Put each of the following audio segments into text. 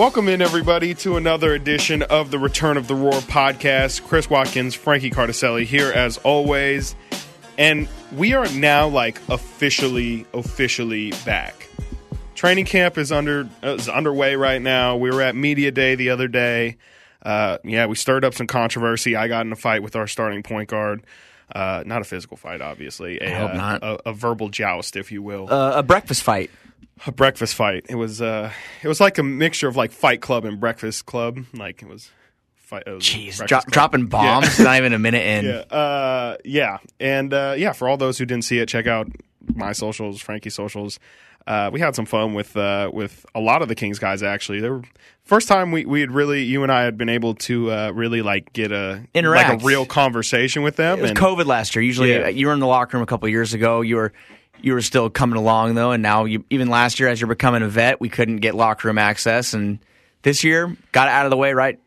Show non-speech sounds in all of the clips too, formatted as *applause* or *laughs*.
Welcome in, everybody, to another edition of the Return of the Roar podcast. Chris Watkins, Frankie Cardicelli here as always. And we are now like officially, officially back. Training camp is under is underway right now. We were at media day the other day. Uh, yeah, we stirred up some controversy. I got in a fight with our starting point guard. Uh, not a physical fight, obviously. A, I hope uh, not. A, a verbal joust, if you will. Uh, a breakfast fight. A breakfast fight. It was uh, it was like a mixture of like Fight Club and Breakfast Club. Like it was. Fight, it was Jeez, dro- dropping bombs. Not even a minute in. Yeah, uh, yeah, and uh, yeah. For all those who didn't see it, check out my socials, Frankie's socials. Uh, we had some fun with uh, with a lot of the Kings guys. Actually, they were first time we we had really you and I had been able to uh, really like get a Interact. like a real conversation with them. It was and- COVID last year. Usually, Yeah. uh, you were in the locker room a couple of years ago. You were you were still coming along though, and now you, even last year, as you're becoming a vet, we couldn't get locker room access, and this year got it out of the way right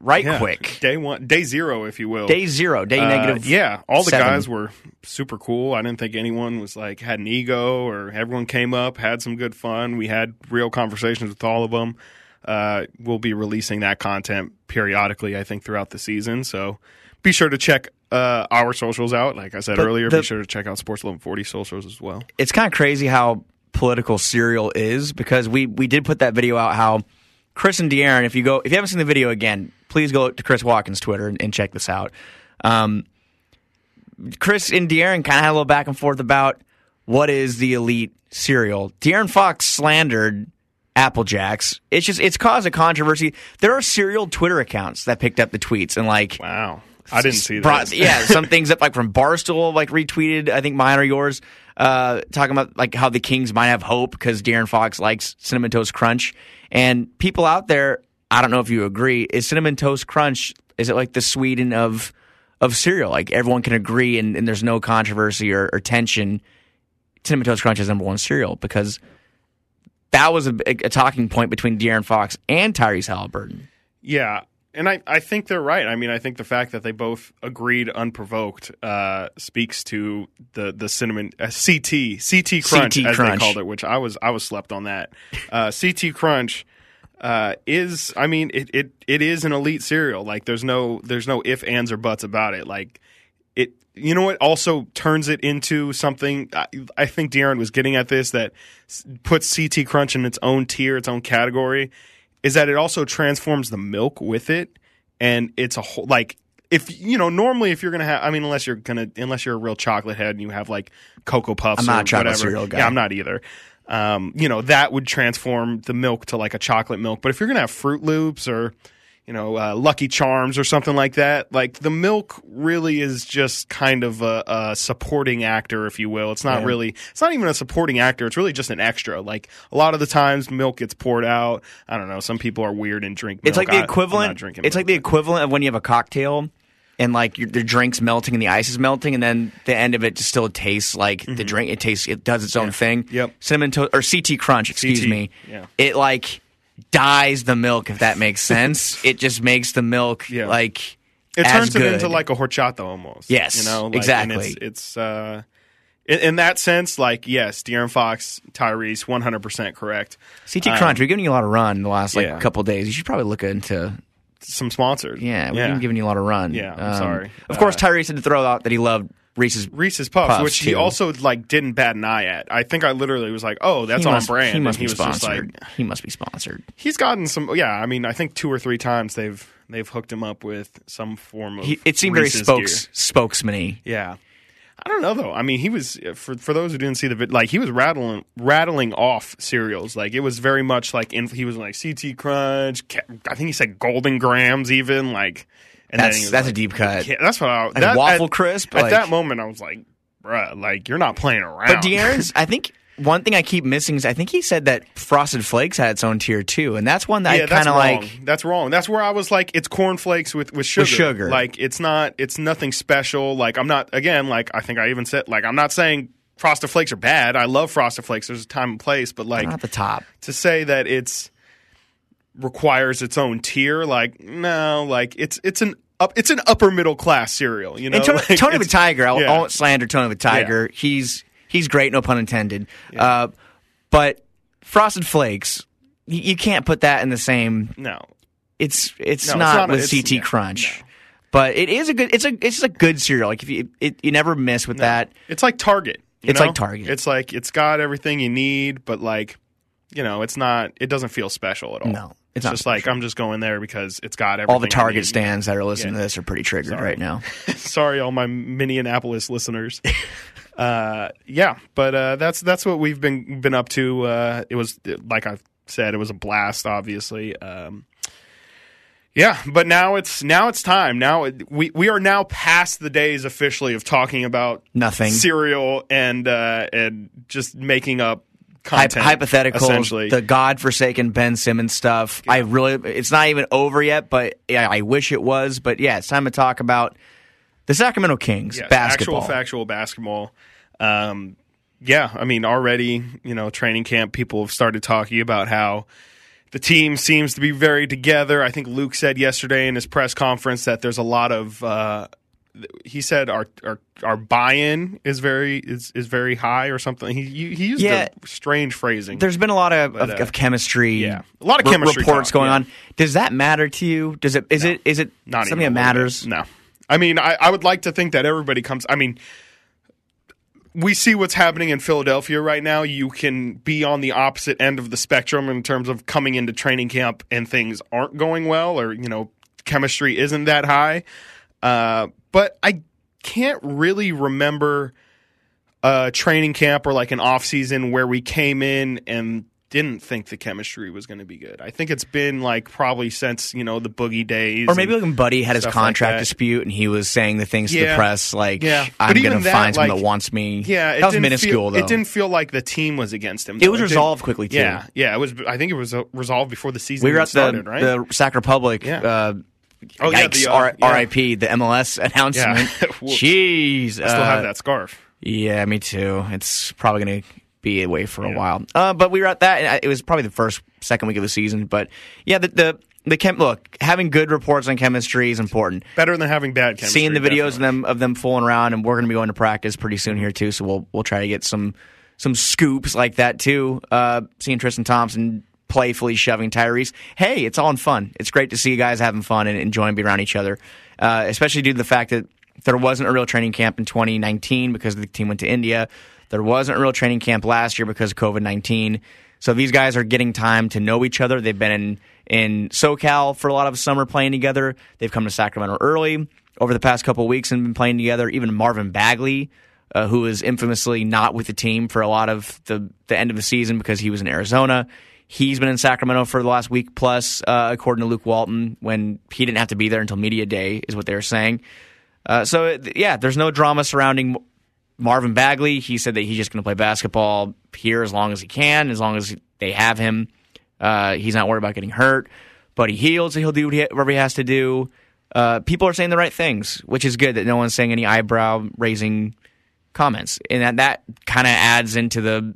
right yeah, quick. Day one, day zero, if you will. Day zero, day Uh, negative. Yeah, all the seven. guys were super cool. I didn't think anyone was like had an ego or everyone came up, had some good fun. We had real conversations with all of them. Uh, we'll be releasing that content periodically, I think, throughout the season. So be sure to check uh, our socials out. Like I said But earlier, the- be sure to check out Sports 1140 socials as well. it's kind of crazy how political cereal is because we we did put that video out how Chris and De'Aaron, if you go if you haven't seen the video again, please go to Chris Watkins' Twitter and, and check this out. Um, Chris and De'Aaron kind of had a little back and forth about what is the elite cereal. De'Aaron Fox slandered Apple Jacks. It's just it's caused a controversy. There are cereal Twitter accounts that picked up the tweets and like Wow. I didn't see brought- that. yeah, *laughs* some things that like from Barstool like retweeted. I think mine or yours. Uh, talking about like how the Kings might have hope because De'Aaron Fox likes cinnamon toast crunch, and people out there. I don't know if you agree. Is cinnamon toast crunch? Is it like the Sweden of of cereal? Like everyone can agree, and, and there's no controversy or, or tension. Cinnamon toast crunch is number one cereal because that was a, a talking point between De'Aaron Fox and Tyrese Halliburton. Yeah, and I, I think they're right. I mean, I think the fact that they both agreed unprovoked uh, speaks to the the cinnamon uh, CT CT crunch CT as crunch. they called it, which I was I was slept on that. Uh, CT crunch uh, is I mean it, it it is an elite cereal. Like there's no there's no if ands or buts about it. Like it you know what also turns it into something I, I think De'Aaron was getting at this that puts CT crunch in its own tier, its own category is that it also transforms the milk with it. And it's a whole like if you know normally if you're gonna have I mean unless you're gonna unless you're a real chocolate head and you have like cocoa puffs I'm not or a chocolate whatever. cereal guy. yeah I'm not either. Um, you know that would transform the milk to like a chocolate milk. But if you're gonna have Fruit Loops or you know uh, Lucky Charms or something like that like the milk really is just kind of a, a supporting actor if you will it's not Yeah. really it's not even a supporting actor it's really just an extra like a lot of the times milk gets poured out I don't know some people are weird and drink milk. It's like the equivalent. drinking It's milk, like the equivalent of when you have a cocktail and like your, the drink's melting and the ice is melting, and then the end of it just still tastes like the drink. It tastes. It does its own thing. Mm-hmm. Yep. Cinnamon toast or CT Crunch. Excuse CT, me. yeah. It like dyes the milk if that makes sense. *laughs* it just makes the milk Yeah. like It turns it into like a horchata almost. Yes, you know, like, exactly. It's, it's uh, in, in that sense, like yes, De'Aaron Fox, Tyrese, one hundred percent correct. CT Crunch. We're giving you a lot of run in the last like um, yeah. couple days. You should probably look into. Some sponsors. Yeah, we've yeah. been giving you a lot of run. Yeah, I'm sorry. Of course, Uh, Tyrese had to throw out that he loved Reese's. Reese's Puffs, Puffs, which he also like didn't bat an eye at. I think I literally was like, "Oh, that's he on must, brand." He must and be he was just sponsored. like, he must be sponsored. he's gotten some. Yeah, I mean, I think two or three times they've they've hooked him up with some form of. He, it seemed Reese's very spokes spokesman-y. Yeah. I don't know though. I mean, he was for for those who didn't see the vid, like he was rattling rattling off cereals. Like it was very much like in, he was like CT Crunch. I think he said Golden Grahams even like. And That's that's like, a deep cut. that's what I that, waffle at, crisp, At like- that moment, I was like, "Bruh, like you're not playing around." But De'Aaron's, *laughs* I think one thing I keep missing is I think he said that Frosted Flakes had its own tier too, and that's one that yeah, I kind of like. That's wrong. That's where I was like, it's cornflakes with with sugar. sugar. Like it's not. It's nothing special. Like I'm not. Again, like I think I even said, like I'm not saying Frosted Flakes are bad. I love Frosted Flakes. There's a time and place, but like Not the top. to say that it's requires its own tier, like no, like it's it's an up, it's an upper middle class cereal. You know, And Tony, Like, Tony the Tiger, I, yeah. I won't slander Tony the Tiger. He's he's great, no pun intended. Uh, but Frosted Flakes, you, you can't put that in the same. No, It's it's No, it's not not a- with it's- CT yeah, Crunch, no. but it is a good. It's a it's just a good cereal. Like if you it, you never miss with that. it's like Target. you It's know? like Target. It's like it's got everything you need, but like, you know, it's not. It doesn't feel special at all. No, it's, it's just like I'm just going there because it's got everything. All the Target stands that are listening Yeah. to this are pretty triggered Sorry. right now. *laughs* *laughs* Sorry, all my Minneapolis listeners. *laughs* uh, yeah, but uh, that's that's what we've been been up to. Uh, it was like I said, it was a blast. Obviously, um, yeah. But now it's now it's time. Now it, we we are now past the days officially of talking about Nothing. cereal and uh, and just making up Hy- content. hypotheticals, essentially. the godforsaken Ben Simmons stuff. I really, it's not even over yet, but yeah, I wish it was. But yeah, it's time to talk about the Sacramento Kings Yes, basketball. Actual factual basketball. Um, yeah, I mean, already, you know, training camp, people have started talking about how the team seems to be very together. I think Luke said yesterday in his press conference that there's a lot of. Uh, he said our our our buy-in is very is, is very high or something. He he used Yeah. a strange phrasing. There's been a lot of, of, uh, of chemistry. yeah. A lot of chemistry reports talk, going yeah. on. Does that matter to you? Does it? Is it? Is it Not something that matters? No, I mean, I, I would like to think that everybody comes. I mean, we see what's happening in Philadelphia right now. You can be on the opposite end of the spectrum in terms of coming into training camp and things aren't going well, or you know, chemistry isn't that high. Uh, but I can't really remember a training camp or like an off season where we came in and didn't think the chemistry was going to be good. I think it's been like probably since you know the boogie days, Or maybe like when Buddy had his stuff like contract dispute and he was saying the things to the press like, Yeah. I'm going to find someone like- that wants me. Yeah, it that was minuscule feel, though. It didn't feel like the team was against him. It was didn't- resolved quickly, too. Yeah, yeah. It was. I think it was resolved before the season we were at the, started, right? the Sac Republic. Yeah. Uh, Oh, yeah, yikes, the, uh, R- yeah. R.I.P. The MLS *laughs* announcement. Whoops. Jeez, I still uh, have that scarf. Yeah, me too. It's probably going to be away for a while. Uh, but we were at that. and It was probably the first, second week of the season. But yeah, the the, the chem- look having good reports on chemistry is important. Better than having bad chemistry. Seeing the videos of them of them fooling around, and we're going to be going to practice pretty soon here too. So we'll we'll try to get some some scoops like that too. Uh, seeing Tristan Thompson playfully shoving Tyrese. Hey, it's all in fun. It's great to see you guys having fun and enjoying being around each other, uh, especially due to the fact that there wasn't a real training camp in 2019 because the team went to India. There wasn't a real training camp last year because of COVID 19. So these guys are getting time to know each other. They've been in, in SoCal for a lot of summer playing together. They've come to Sacramento early over the past couple weeks and been playing together. Even Marvin Bagley, uh, who was infamously not with the team for a lot of the, the end of the season because he was in Arizona. He's been in Sacramento for the last week plus, uh, according to Luke Walton, when he didn't have to be there until media day, is what they were saying. Uh, so yeah, there's no drama surrounding Marvin Bagley. He said that he's just going to play basketball here as long as he can, as long as they have him. Uh, he's not worried about getting hurt. But he heals, he'll do whatever he has to do. Uh, people are saying the right things, which is good that no one's saying any eyebrow raising comments, and that that kind of adds into the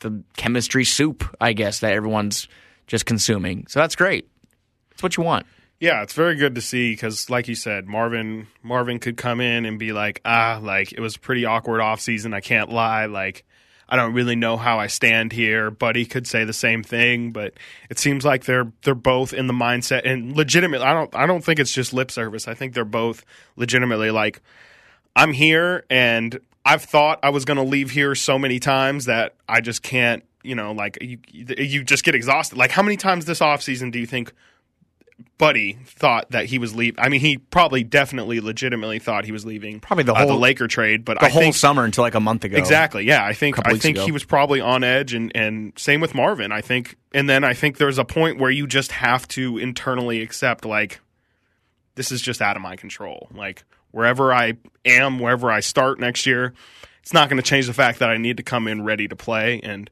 the chemistry soup, I guess, that everyone's just consuming. So that's great. That's what you want. Yeah, it's very good to see because, like you said, Marvin Marvin could come in and be like, ah, like it was pretty awkward off season. I can't lie, like I don't really know how I stand here. Buddy could say the same thing, but it seems like they're they're both in the mindset and legitimately. I don't I don't think it's just lip service. I think they're both legitimately like, I'm here and I've thought I was going to leave here so many times that I just can't. You know, like you you just get exhausted. Like how many times this off season do you think? Buddy thought that he was leaving. I mean, he probably, definitely, legitimately thought he was leaving. Probably the uh, whole- the Laker trade, but The I whole think summer until like a month ago. exactly, yeah. I think I think ago. he was probably on edge, and and same with Marvin. I think, and then I think there's a point where you just have to internally accept like this is just out of my control. Like wherever I am, wherever I start next year, it's not going to change the fact that I need to come in ready to play. And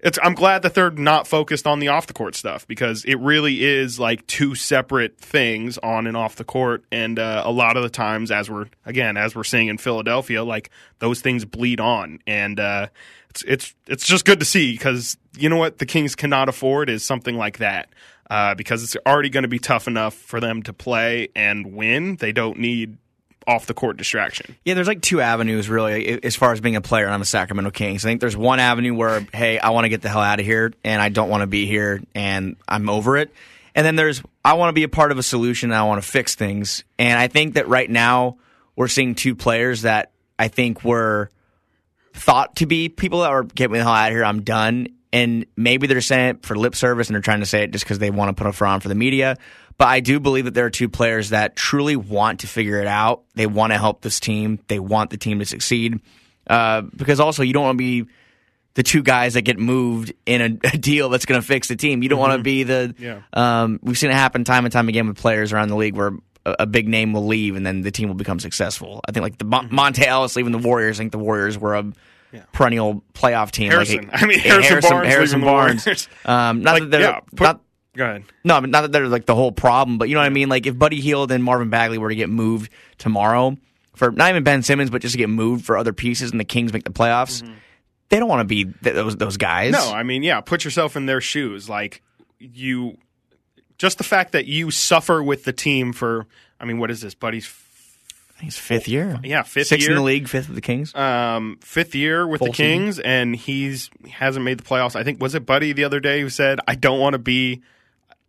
it's I'm glad that they're not focused on the off the court stuff because it really is like two separate things on and off the court. And uh, a lot of the times, as we're again as we're seeing in Philadelphia, like those things bleed on, and uh, it's it's it's just good to see because you know what the Kings cannot afford is something like that uh, because it's already going to be tough enough for them to play and win. They don't need off the court distraction. Yeah, there's like two avenues really as far as being a player I'm a Sacramento Kings. I think there's one avenue where, hey, I want to get the hell out of here and I don't want to be here and I'm over it. And then there's, I want to be a part of a solution and I want to fix things. And I think that right now we're seeing two players that I think were thought to be people that were getting the hell out of here, I'm done. And maybe they're saying it for lip service and they're trying to say it just because they want to put a front for the media. But I do believe that there are two players that truly want to figure it out. They want to help this team. They want the team to succeed. Uh, because also, you don't want to be the two guys that get moved in a, *laughs* a deal that's going to fix the team. You don't want to be the. Yeah. Um, we've seen it happen time and time again with players around the league where a, a big name will leave and then the team will become successful. I think like the Mon- Monta Ellis leaving the Warriors. I think the Warriors were a perennial playoff team. Harrison. Like, *laughs* I mean, Harrison Barnes Harrison Barnes. Um, not Like, that they're yeah, put- not, Go ahead. no, I mean, not that they're like the whole problem, but you know what I mean. Like if Buddy Hield and Marvin Bagley were to get moved tomorrow for not even Ben Simmons, but just to get moved for other pieces, and the Kings make the playoffs, they don't want to be th- those those guys. No, I mean, yeah, put yourself in their shoes. Like you, just the fact that you suffer with the team for. I mean, what is this, buddy's? I think it's fifth year. Yeah, fifth sixth year. in the league, fifth with the Kings. Um, fifth year with Full the Kings, and he's he hasn't made the playoffs. I think was it Buddy the other day who said, "I don't want to be,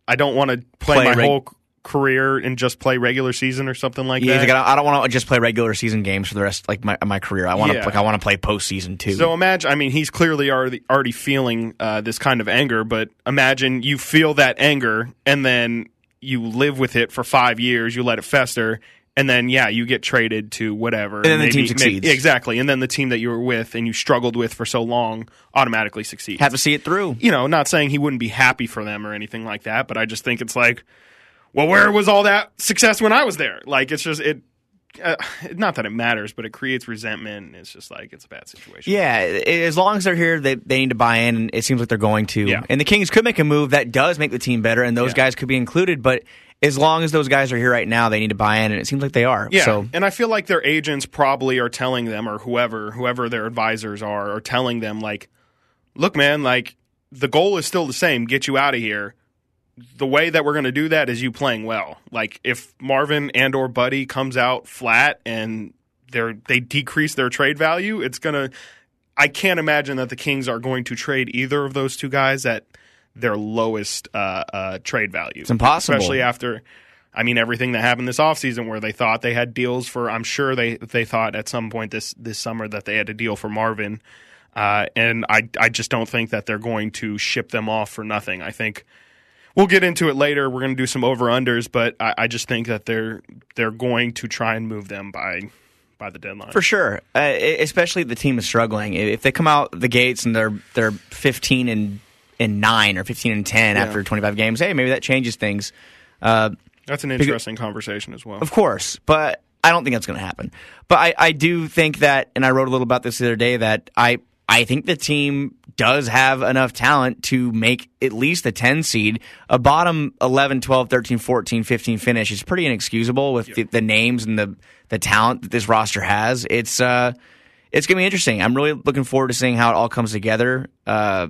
I don't want to play, Play my reg- whole career and just play regular season or something like Yeah, that." like, I don't- want to just play regular season games for the rest like my my career. I want to Yeah. like I want to play postseason too. So imagine, I mean, he's clearly already already feeling uh, this kind of anger, but imagine you feel that anger and then you live with it for five years, you let it fester, and then yeah, you get traded to whatever, And then the team succeeds. exactly, and then the team that you were with and you struggled with for so long automatically succeeds. have to see it through. you know, not saying he wouldn't be happy for them or anything like that, but I just think it's like, well, where was all that success when I was there? Like, it's just it. Uh, not that it matters, but it creates resentment. and It's just like it's a bad situation. Yeah, as long as they're here, they, they need to buy in, and it seems like they're going to. Yeah. And the Kings could make a move that does make the team better, and those Yeah. guys could be included. But as long as those guys are here right now, they need to buy in, and it seems like they are. Yeah, So and I feel like their agents probably are telling them, or whoever, whoever their advisors are, are telling them like, "Look, man, like the goal is still the same: get you out of here. The way that we're going to do that is you playing well. Like if Marvin and or Buddy comes out flat and they're they decrease their trade value, it's gonna. I can't imagine that the Kings are going to trade either of those two guys at their lowest uh, uh, trade value. It's impossible. especially after. I mean everything that happened this offseason where they thought they had deals for I'm sure they they thought at some point this this summer that they had a deal for Marvin. Uh, and I I just don't think that they're going to ship them off for nothing. I think we'll get into it later. We're going to do some over unders, but I, I just think that they're they're going to try and move them by by the deadline. for sure, uh, especially if the team is struggling. If they come out the gates and they're they're fifteen and and nine or fifteen and ten Yeah. after twenty five games, hey, maybe that changes things. Uh, That's an interesting conversation as well. Of course, but I don't think that's going to happen. But I, I do think that, and I wrote a little about this the other day, that I, I think the team does have enough talent to make at least a 10 seed. A bottom 11, 12, 13, 14, 15 finish is pretty inexcusable with the, the names and the, the talent that this roster has. It's, uh, it's going to be interesting. I'm really looking forward to seeing how it all comes together. Uh,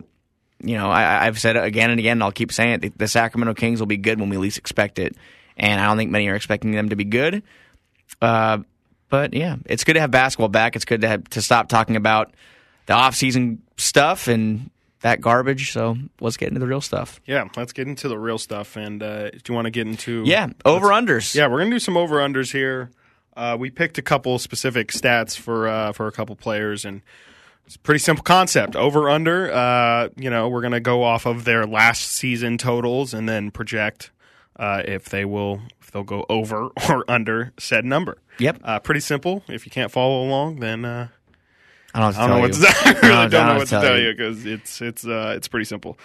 you know, I, I've said it again and again, and I'll keep saying it. The, the Sacramento Kings will be good when we least expect it, and I don't think many are expecting them to be good. Uh, but yeah, it's good to have basketball back. It's good to have, to stop talking about the off-season stuff and that garbage. So let's get into the real stuff. Yeah, let's get into the real stuff. And uh, do you want to get into Yeah, over unders. Yeah, we're gonna do some over unders here. Uh, we picked a couple specific stats for uh, for a couple players, and it's a pretty simple concept. Over under. Uh, you know, we're gonna go off of their last season totals and then project uh, if they will if they'll go over *laughs* or under said number. Yep. Uh, pretty simple. If you can't follow along, then uh, I don't, know what to tell you. really I don't know what to tell you *laughs* because it's it's uh, it's pretty simple.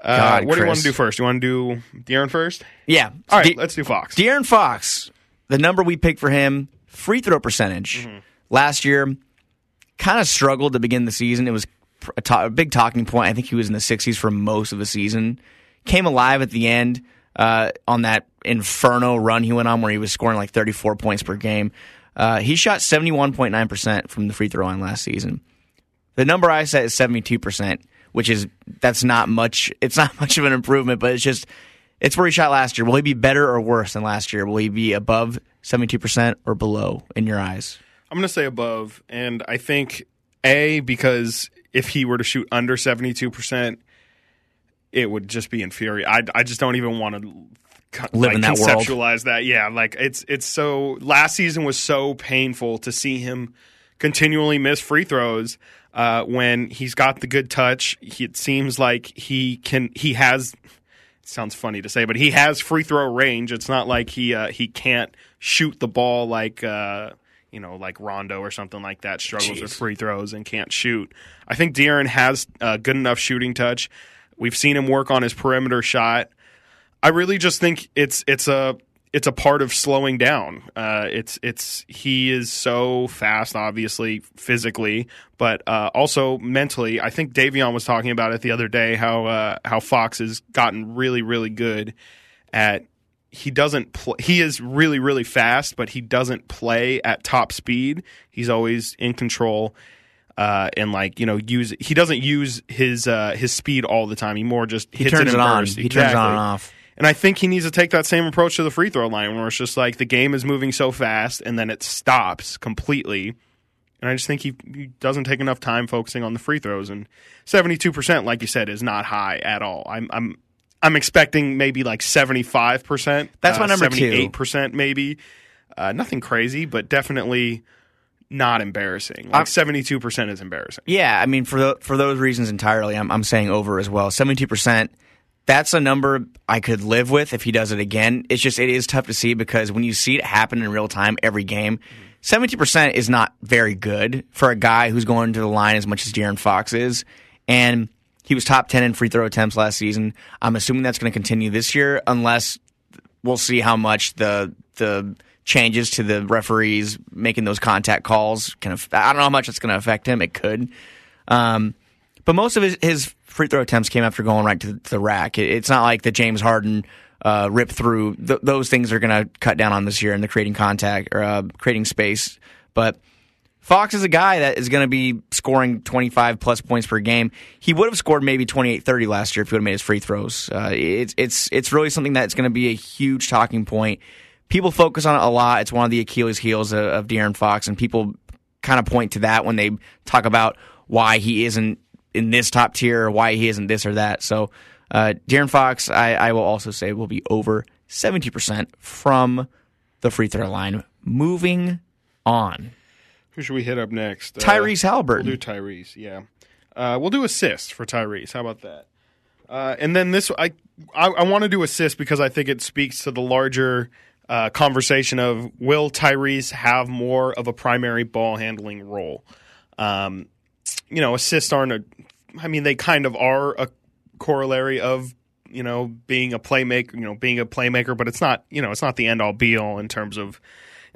Uh, God, what do you want to do first? You want to do De'Aaron first? Yeah. All right, De- let's do Fox. De'Aaron Fox, the number we picked for him, free throw percentage. Mm-hmm. Last year, kind of struggled to begin the season. It was a, to- a big talking point. I think he was in the 60s for most of the season. Came alive at the end uh, on that inferno run he went on where he was scoring like 34 points per game. Uh, he shot 71.9% from the free throw line last season. The number I set is 72%, which is that's not much. It's not *laughs* much of an improvement, but it's just It's where he shot last year. Will he be better or worse than last year? Will he be above 72% or below in your eyes? I'm going to say above, and I think a because if he were to shoot under 72 percent, it would just be infuriating. I, I just don't even want to Live like, in that world. conceptualize that. Yeah, like it's it's so. Last season was so painful to see him continually miss free throws. Uh, when he's got the good touch, he, it seems like he can. He has. Sounds funny to say, but he has free throw range. It's not like he uh, he can't shoot the ball like uh, you know like Rondo or something like that. Struggles with free throws and can't shoot. I think De'Aaron has uh, good enough shooting touch. We've seen him work on his perimeter shot. I really just think it's it's a it's a part of slowing down. Uh, it's it's he is so fast, obviously physically, but uh, also mentally. I think Davion was talking about it the other day how uh, how Fox has gotten really really good at he doesn't pl- he is really really fast, but he doesn't play at top speed. He's always in control. Uh, and like you know, use he doesn't use his uh, his speed all the time. He more just He turns it it on. bursts. He turns it on and off. And I think he needs to take that same approach to the free throw line where it's just like the game is moving so fast and then it stops completely. And I just think he, he doesn't take enough time focusing on the free throws. And 72%, like you said, is not high at all. I'm, I'm, I'm expecting maybe like 75%. That's my uh, number two. 78% maybe. Uh, nothing crazy, but definitely not embarrassing. Like 72% is embarrassing. Yeah, I mean for the, for those reasons entirely, I'm I'm saying over as well. Seventy two percent. That's a number I could live with if he does it again. It's just it is tough to see because when you see it happen in real time every game, seventy percent is not very good for a guy who's going to the line as much as De'Aaron Fox is, and he was top ten in free throw attempts last season. I'm assuming that's going to continue this year unless we'll see how much the the changes to the referees making those contact calls kind of I don't know how much it's going to affect him. It could, um, but most of his, his free throw attempts came after going right to the, to the rack. It, it's not like the James Harden uh, rip through. Th- those things are going to cut down on this year and the creating contact or uh, creating space, but. Fox is a guy that is going to be scoring 25 plus points per game. He would have scored maybe 28 30 last year if he would have made his free throws. Uh, it's, it's, it's really something that's going to be a huge talking point. People focus on it a lot. It's one of the Achilles heels of, of De'Aaron Fox, and people kind of point to that when they talk about why he isn't in this top tier or why he isn't this or that. So, uh, De'Aaron Fox, I, I will also say, will be over 70% from the free throw line. Moving on. Who should we hit up next? Uh, Tyrese Halliburton. We'll do Tyrese, yeah. Uh, we'll do assist for Tyrese. How about that? Uh, and then this, I I, I want to do assist because I think it speaks to the larger uh, conversation of will Tyrese have more of a primary ball handling role? Um, you know, assists aren't a. I mean, they kind of are a corollary of you know being a playmaker. You know, being a playmaker, but it's not. You know, it's not the end all be all in terms of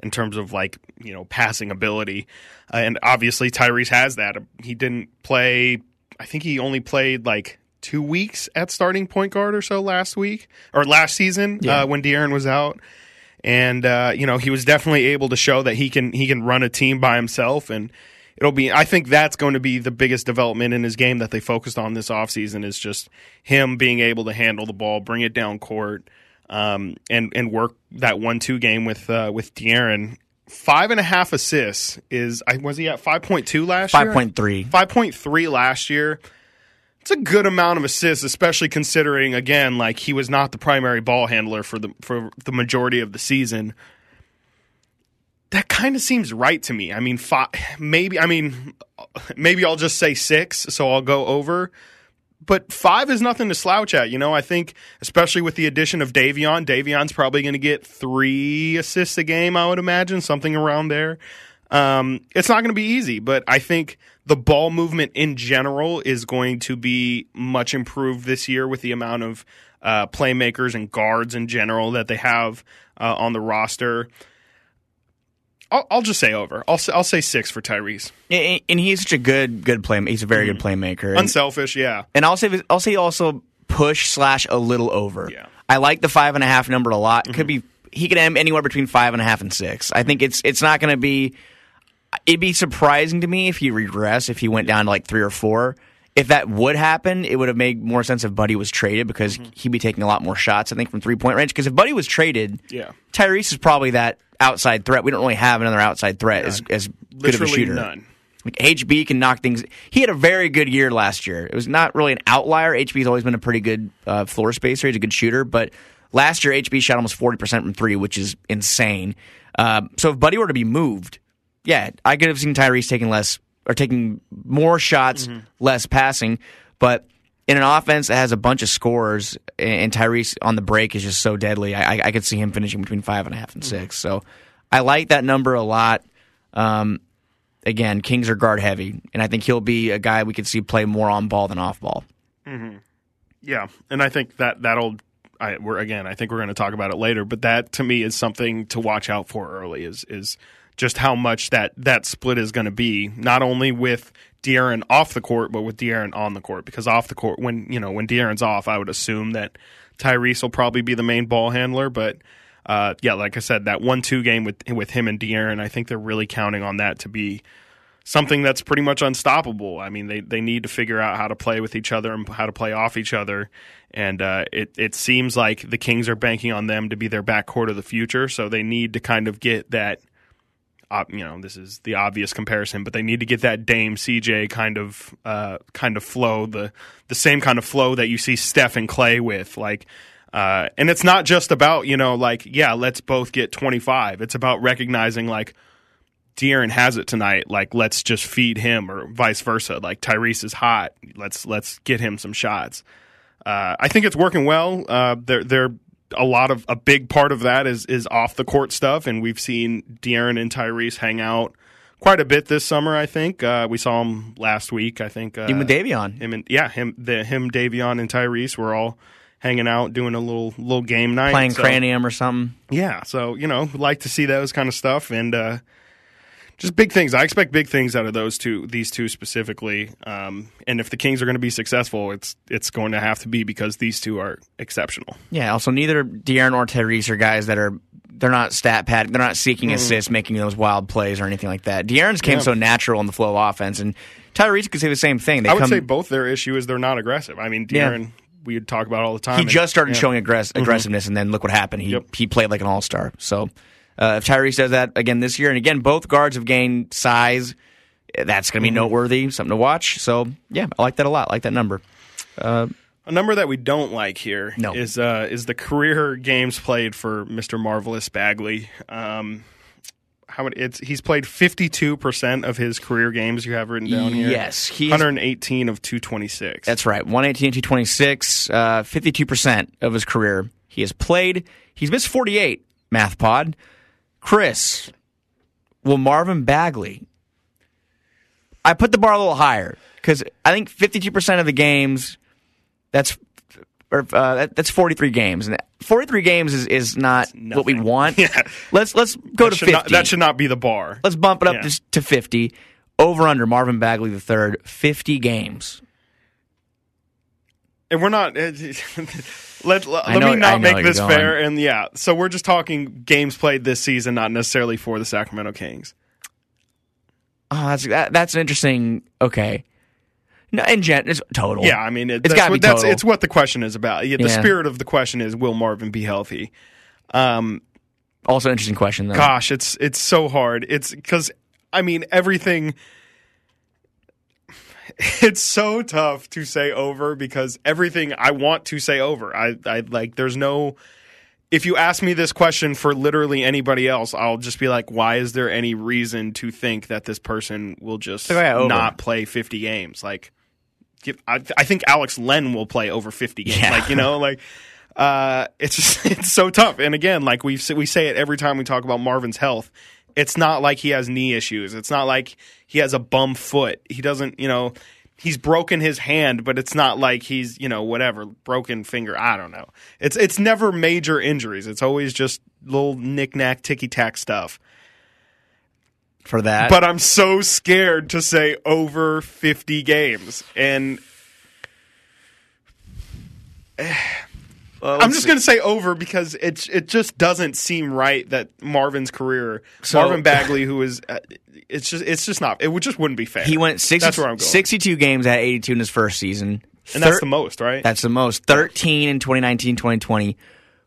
in terms of like you know passing ability. Uh, and obviously Tyrese has that. He didn't play. I think he only played like two weeks at starting point guard or so last week or last season Yeah. uh, when De'Aaron was out. And uh, you know he was definitely able to show that he can he can run a team by himself and. It'll be. I think that's going to be the biggest development in his game that they focused on this offseason is just him being able to handle the ball, bring it down court, um, and and work that one two game with uh, with De'Aaron. Five and a half assists is I was he at five point two last year? 5.3. Five point three last year. It's a good amount of assists, especially considering again like he was not the primary ball handler for the for the majority of the season. That kind of seems right to me. I mean, five, maybe I mean maybe I'll just say six, so I'll go over but five is nothing to slouch at. You know, I think especially with the addition of Davion, Davion's probably going to get three assists a game. I would imagine something around there. Um, it's not going to be easy, but I think the ball movement in general is going to be much improved this year with the amount of uh, playmakers and guards in general that they have uh, on the roster. I'll, I'll just say over. I'll say, I'll say six for Tyrese. And and he's such a good, good play. He's a very good playmaker. And, Unselfish, yeah. and I'll say, I'll say also push slash a little over. Yeah. I like the five and a half number a lot. It Could be he could end anywhere between five and a half and six. I think it's it's not going to be. It'd be surprising to me if he regress if he went down to like three or four. if that would happen, it would have made more sense if Buddy was traded because Mm-hmm. he'd be taking a lot more shots, I think, from three point range. Because if Buddy was traded, Yeah. Tyrese is probably that outside threat. We don't really have another outside threat as, as good of a Literally shooter. none. Like HB can knock things. He had a very good year last year. It was not really an outlier. HB's always been a pretty good uh, floor spacer. He's a good shooter, but last year HB shot almost forty percent from three, which is insane. Um, so if Buddy were to be moved, yeah, I could have seen Tyrese taking less or taking more shots, less passing. But in an offense that has a bunch of scores, and, Tyrese on the break is just so deadly, I, I, could see him finishing between five and a half and six. So I like that number a lot. Um, again, Kings are guard heavy, and I think he'll be a guy we could see play more on ball than off ball. Yeah, and I think that that'll. I, we're again. I think we're going to talk about it later, but that to me is something to watch out for early. Is is just how much that that split is going to be, not only with De'Aaron off the court, but with De'Aaron on the court. Because off the court, when you know when De'Aaron's off, I would assume that Tyrese will probably be the main ball handler. But uh, yeah, like I said, that one-two game with with him and De'Aaron, I think they're really counting on that to be something that's pretty much unstoppable. I mean, they, they need to figure out how to play with each other and how to play off each other. And uh, it it seems like the Kings are banking on them to be their backcourt of the future. So they need to kind of get that. You know, this is the obvious comparison, but they need to get that Dame CJ kind of uh, kind of flow, the the same kind of flow that you see Steph and Clay with, like. Uh, and it's not just about you know like yeah let's both get 25 it's about recognizing like De'Aaron has it tonight. Like, let's just feed him, or vice versa. Like Tyrese is hot. Let's let's get him some shots. Uh, I think it's working well. Uh, there, there, a lot of a big part of that is is off the court stuff, and we've seen De'Aaron and Tyrese hang out quite a bit this summer. I think uh, we saw him last week. I think uh, Even with Davion. him and yeah, him, the him, Davion and Tyrese were all hanging out doing a little little game night, playing So- cranium or something. yeah, so you know, like to see those kind of stuff and uh, just big things. I expect big things out of those two, these two specifically. Um, and if the Kings are going to be successful, it's it's going to have to be because these two are exceptional. Yeah. Also, neither De'Aaron or Tyrese are guys that are they're not stat pad. They're not seeking assists, making those wild plays or anything like that. De'Aaron's came Yeah. so natural in the flow of offense, and Tyrese could say the same thing. They I would come, say both their issue is they're not aggressive. I mean, Yeah. De'Aaron, we would talk about all the time. he and- just started yeah. Mm-hmm. showing aggress- aggressiveness, and then look what happened. He Yep. he played like an all star. So uh, if Tyrese does that again this year, and again both guards have gained size, that's going to be Mm-hmm. noteworthy, something to watch. So yeah, I like that a lot. I like that number. A number that we don't like here No. is uh, is the career games played for Mr. Marvelous Bagley. Um, how many? It's he's played fifty two percent of his career games. You have written down here. Yes, he's- one hundred eighteen of two twenty six. That's right. 118 to 26, uh, 52% of his career he has played. He's missed 48, Math Pod. Chris, will Marvin Bagley? I put the bar a little higher because I think 52% of the games, that's or, uh, that, that's 43 games. And 43 games is, is not what we want. *laughs* Yeah. Let's, let's go that to 50. not, that should not be the bar. let's bump it up Yeah. just to 50. Over under Marvin Bagley the third, 50 games. And we're not. *laughs* let let, let know- me not make this fair. And yeah, so we're just talking games played this season, not necessarily for the Sacramento Kings. Oh, that's that, that's an interesting. Okay, no, in gen, it's total. Yeah, I mean, it, It's that's gotta what, be that's total. it's what the question is about. Yeah, the Yeah. spirit of the question is, will Marvin be healthy? Um, Also, interesting question though. gosh, it's it's so hard. It's because I mean everything. *laughs* It's so tough to say over because everything I want to say over. I, I like. There's no. If you ask me this question for literally anybody else, I'll just be like, "Why is there any reason to think that this person will just yeah, not play 50 games?" Like, give, I, I think Alex Len will play over 50 games. Yeah. Like, you know, like uh, it's just *laughs* it's so tough. And again, like we we say it every time we talk about Marvin's health. It's not like he has knee issues. It's not like he has a bum foot. He doesn't, you know, he's broken his hand, but it's not like he's, you know, whatever, broken finger. I don't know. It's it's never major injuries. It's always just little knick-knack, ticky-tack stuff. for that. But I'm so scared to say over 50 games. And eh, Uh, I'm just going to say over because it's it just doesn't seem right that Marvin's career, So- Marvin Bagley, who is, uh, it's just it's just not. It would just wouldn't be fair. He went 60, That's where I'm going. 62 games at 82 in his first season. and that's the most, right? That's the most. 13 in 2019, 2020.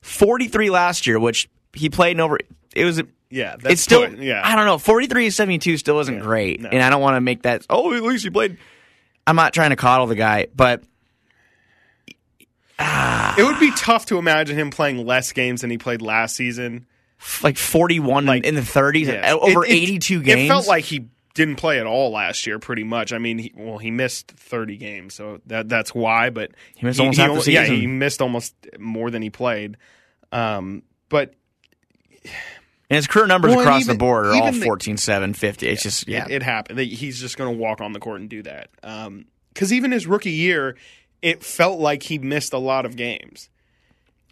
43 last year, which he played in over. It was. yeah, that's It's still. good. yeah. I don't know. 43 to 72 still isn't great. no. And I don't want to make that. Oh, at least he played. I'm not trying to coddle the guy, but It would be tough to imagine him playing less games than he played last season. like 41 Like, in the 30s, Yeah. over It- it- 82 games. It felt like he didn't play at all last year, pretty much. I mean, he, well, he missed 30 games, so that that's why. But He missed almost half the only- Yeah, he missed almost more than he played. Um, but and his career numbers Well, across even- the board are all the- 14, 7, 50. It's just, yeah. it, it happened. He's just going to walk on the court and do that. Because even his rookie year, it felt like he missed a lot of games,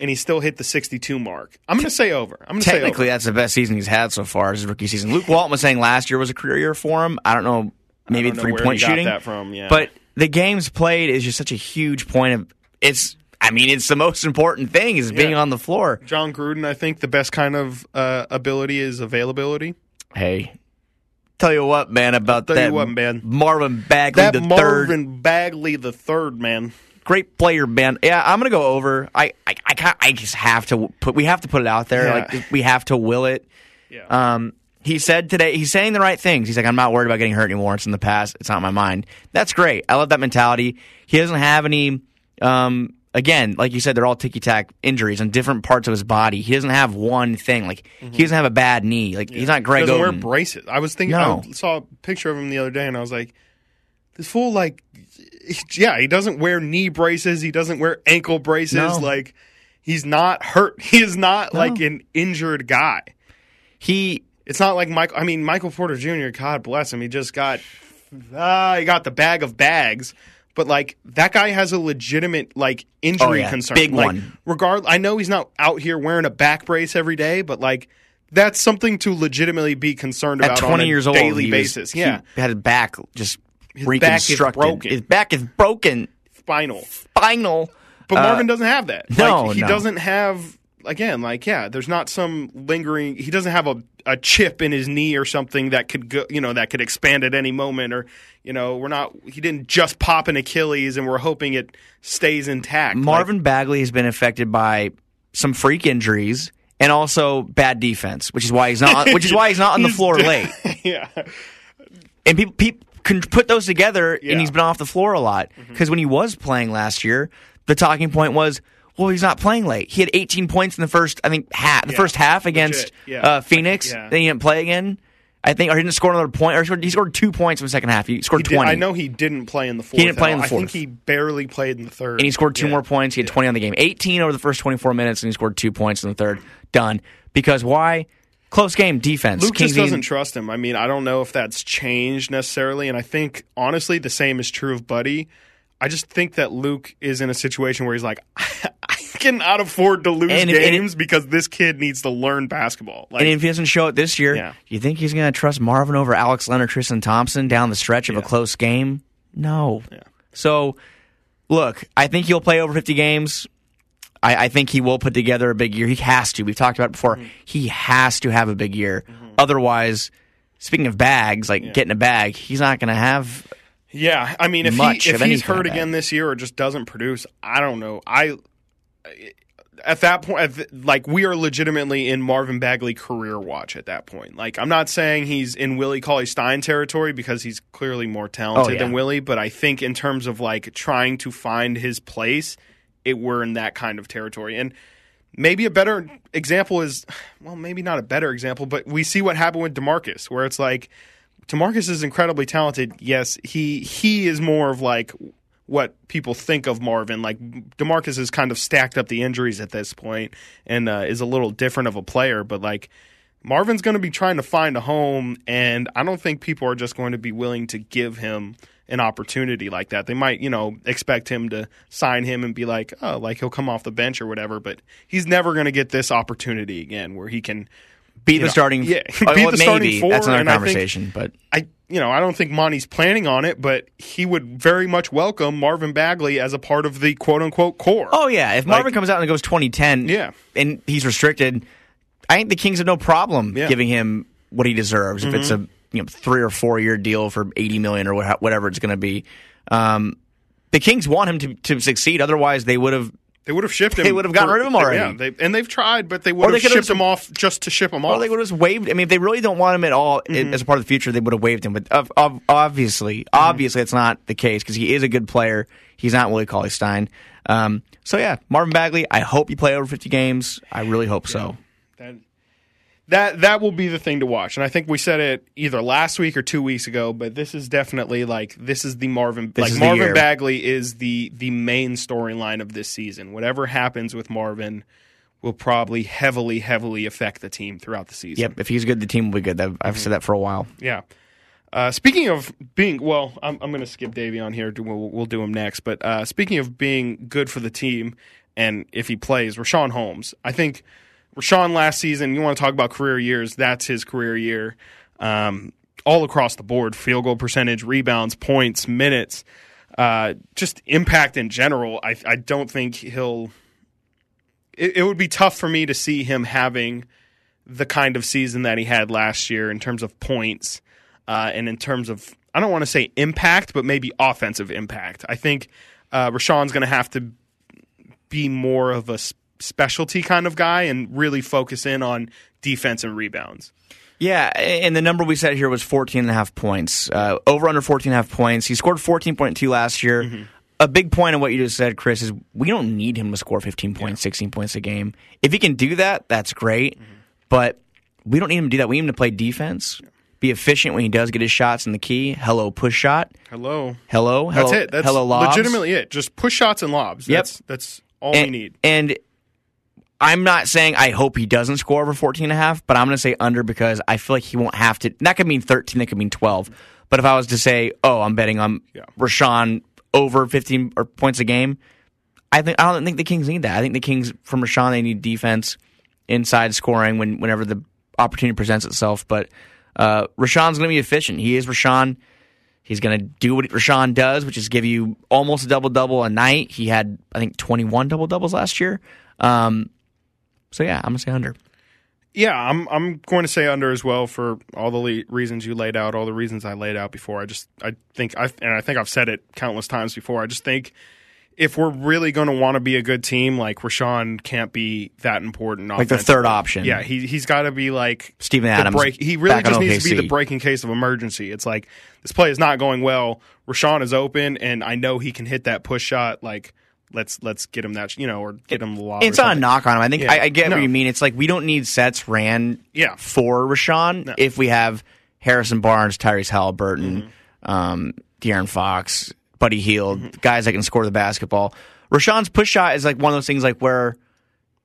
and he still hit the 62 mark. I'm going to say over. I'm going to say over. Technically, that's the best season he's had so far, his rookie season. Luke Walton was saying last year was a career year for him. I don't know, maybe don't know three point shooting. that from, yeah. But the games played is just such a huge point of it's. I mean, it's the most important thing is being Yeah. on the floor. Jon Gruden, I think the best kind of uh, ability is availability. Hey, tell you what, man, about that what, man. Marvin Bagley That the third, Marvin Bagley the third, man. great player, man. Yeah, I'm gonna go over. I I I, I just have to put. We have to put it out there. Yeah. Like we have to will it. Yeah. Um, he said today, he's saying the right things. He's like, I'm not worried about getting hurt anymore. It's in the past. It's not in my mind. That's great. I love that mentality. He doesn't have any, um, again, like you said, they're all ticky tack injuries on different parts of his body. He doesn't have one thing. Like, he doesn't have a bad knee. Like, he's not Greg Mm-hmm. doesn't wear braces. I was thinking. No. I saw a picture of him the other day, and I was like, "This fool, like, *laughs* yeah, he doesn't wear knee braces. He doesn't wear ankle braces. No. Like, he's not hurt. *laughs* He is not like an injured guy. he, It's not like Michael. I mean, Michael Porter Jr. God bless him. He just got, ah, he got the bag of bags. But like that guy has a legitimate like injury Oh, yeah. concern. Big like, one. Regard, I know he's not out here wearing a back brace every day, but like that's something to legitimately be concerned at about 20 on a years old, daily he was- basis. he yeah, had his back just his back is broken. His back is broken. spinal. Spinal. But Marvin uh, doesn't have that. no, like, he no. doesn't have again. Like yeah, there's not some lingering. He doesn't have a, a chip in his knee or something that could go. You know that could expand at any moment. Or you know we're not. He didn't just pop an Achilles and we're hoping it stays intact. Like, Marvin Bagley has been affected by some freak injuries and also bad defense, which is why he's not. which is why he's not on the *laughs* floor late. *laughs* yeah, And people, people can put those together, Yeah. and he's been off the floor a lot. Mm-hmm. Because when he was playing last year, the talking point was, well, he's not playing late. He had 18 points in the first, I think, half, the Yeah. first half against Yeah. uh, Phoenix. Yeah. Then he didn't play again. I think, or he didn't score another point. Or he scored, he scored two points in the second half. He scored He did- 20. I know he didn't play in the fourth. He didn't play in the all. I think he barely played in the third. and he scored two more points. He had 20 on the game. 18 over the first 24 minutes, and he scored two points in the third. Done. Because why? Close game defense. Luke Kings just doesn't trust him. I mean, I don't know if that's changed necessarily, and I think honestly the same is true of Buddy. I just think that Luke is in a situation where he's like, *laughs* I cannot afford to lose And if- and it- games because this kid needs to learn basketball. Like, And if he doesn't show it this year, Yeah. you think he's going to trust Marvin over Alex Leonard, Tristan Thompson down the stretch of a close game? No. So, look, I think he'll play over 50 games. I, I think he will put together a big year. He has to. We've talked about it before. Mm-hmm. He has to have a big year. Otherwise, speaking of bags, like getting a bag, he's not going to have. yeah, I mean, if he if he's hurt again this year or just doesn't produce, I don't know. I at that point, like we are legitimately in Marvin Bagley career watch at that point. Like I'm not saying he's in Willie Cauley Stein territory because he's clearly more talented Oh, yeah. than Willie, but I think in terms of like trying to find his place, it we're in that kind of territory. And maybe a better example is, well, maybe not a better example, but we see what happened with Demarcus, where it's like Demarcus is incredibly talented. Yes, he he is more of like what people think of Marvin. Like Demarcus has kind of stacked up the injuries at this point and uh, is a little different of a player, but like. Marvin's going to be trying to find a home, and I don't think people are just going to be willing to give him an opportunity like that. They might, you know, expect him to sign him and be like, oh, like he'll come off the bench or whatever, but he's never going to get this opportunity again where he can Be the know, starting. yeah, *laughs* uh, be well, the starting maybe. four, That's another and I think- conversation. but I you know I don't think Monte's planning on it, but he would very much welcome Marvin Bagley as a part of the quote unquote core. oh yeah, if Marvin Like- comes out and goes 2010, Yeah. and he's restricted, I think the Kings have no problem Yeah. Mm-hmm. giving him what he deserves. If it's a you know three or four year deal for 80 million or whatever it's going to be, um, the Kings want him to to succeed. Otherwise, they would have. They would have shipped him. They would have gotten rid of him already. Yeah, they, and they've tried, but they would they have shipped him off just to ship him off. Or they would have just waived. I mean, if they really don't want him at all Mm-hmm. as a part of the future, they would have waived him. But of, of, obviously, obviously, it's not the case because he is a good player. He's not Willie Cauley Stein. Um, so yeah, Marvin Bagley. I hope you play over 50 games. I really hope so. that, that that will be the thing to watch. And I think we said it either last week or two weeks ago, but this is definitely like this is the Marvin This like Marvin. Bagley is the the main storyline of this season. Whatever happens with Marvin will probably heavily heavily affect the team throughout the season. Yep, if he's good, the team will be good. I've, Mm-hmm. I've said that for a while. Yeah. Uh, speaking of being well, I'm, I'm going to skip Davey on here. We'll, we'll do him next. But uh, speaking of being good for the team, and if he plays, Richaun Holmes. I think Richaun last season. You want to talk about career years? That's his career year. Um, all across the board: field goal percentage, rebounds, points, minutes, uh, just impact in general. I, I don't think he'll. It, it would be tough for me to see him having the kind of season that he had last year in terms of points uh, and in terms of I don't want to say impact, but maybe offensive impact. I think uh, Richaun's going to have to be more of a specialty kind of guy and really focus in on defense and rebounds. Yeah, and the number we said here was 14 and a half points. Uh, over under 14 and a half points. He scored 14.2 last year. Mm-hmm. A big point of what you just said, Chris, is we don't need him to score 15 points, 16 points a game. If he can do that, that's great. Mm-hmm. But we don't need him to do that. We need him to play defense, be efficient when he does get his shots in the key. Hello, push shot. Hello, Hello, hello, that's it. That's hello, lobs. legitimately it. Just push shots and lobs. Yep. That's that's all and, we need. And I'm not saying I hope he doesn't score over 14 and a half, but I'm going to say under because I feel like he won't have to. That could mean 13, that could mean 12. But if I was to say, oh, I'm betting on Yeah. Richaun over 15 or points a game, I think I don't think the Kings need that. I think the Kings from Richaun they need defense, inside scoring when whenever the opportunity presents itself. But uh, Richaun's going to be efficient. He is Richaun. He's going to do what Richaun does, which is give you almost a double double a night. He had, I think, 21 double doubles last year. Um, so yeah, I'm going to say under. Yeah, I'm I'm going to say under as well for all the le- reasons you laid out, all the reasons I laid out before. I just I think I and I think I've said it countless times before. I just think if we're really going to want to be a good team, like Richaun can't be that important. Like the third option. Yeah, he he's got to be like Steven the Adams. break. He really just needs to be the breaking case of emergency. It's like this play is not going well. Richaun is open, and I know he can hit that push shot. Like let's let's get him that you know or get him the lob. It's not a knock on him. I think Yeah. I, I get No. what you mean. It's like we don't need sets ran Yeah. for Richaun if we have Harrison Barnes, Tyrese Halliburton, Mm-hmm. um, De'Aaron Fox, Buddy Hield, guys that can score the basketball. Richaun's push shot is like one of those things like where,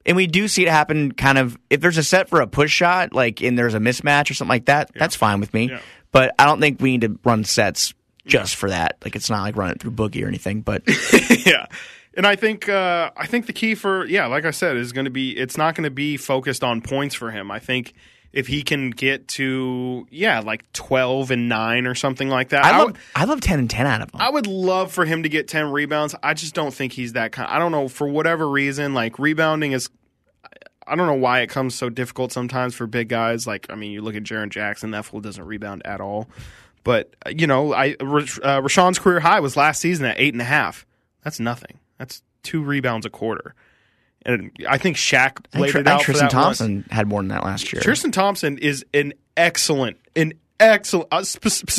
and we do see it happen. Kind of if there's a set for a push shot, like and there's a mismatch or something like that, that's fine with me. Yeah. But I don't think we need to run sets just for that. Like it's not like run it through Boogie or anything. But *laughs* yeah. And I think uh, I think the key for yeah, like I said, is going to be it's not going to be focused on points for him. I think if he can get to yeah, like twelve and nine or something like that, I I love would- I love ten and ten out of him. I would love for him to get 10 rebounds. I just don't think he's that kind. I don't know for whatever reason like rebounding is I don't know why it comes so difficult sometimes for big guys. Like I mean, you look at Jaren Jackson, that fool doesn't rebound at all. But uh, you know, I uh, Richaun's career high was last season at eight and a half. That's nothing. That's two rebounds a quarter. And I think Shaq laid Tr- it out Tristan. Thompson had more than that last year. Tristan Thompson is an excellent, an excellent, uh, spe- spe-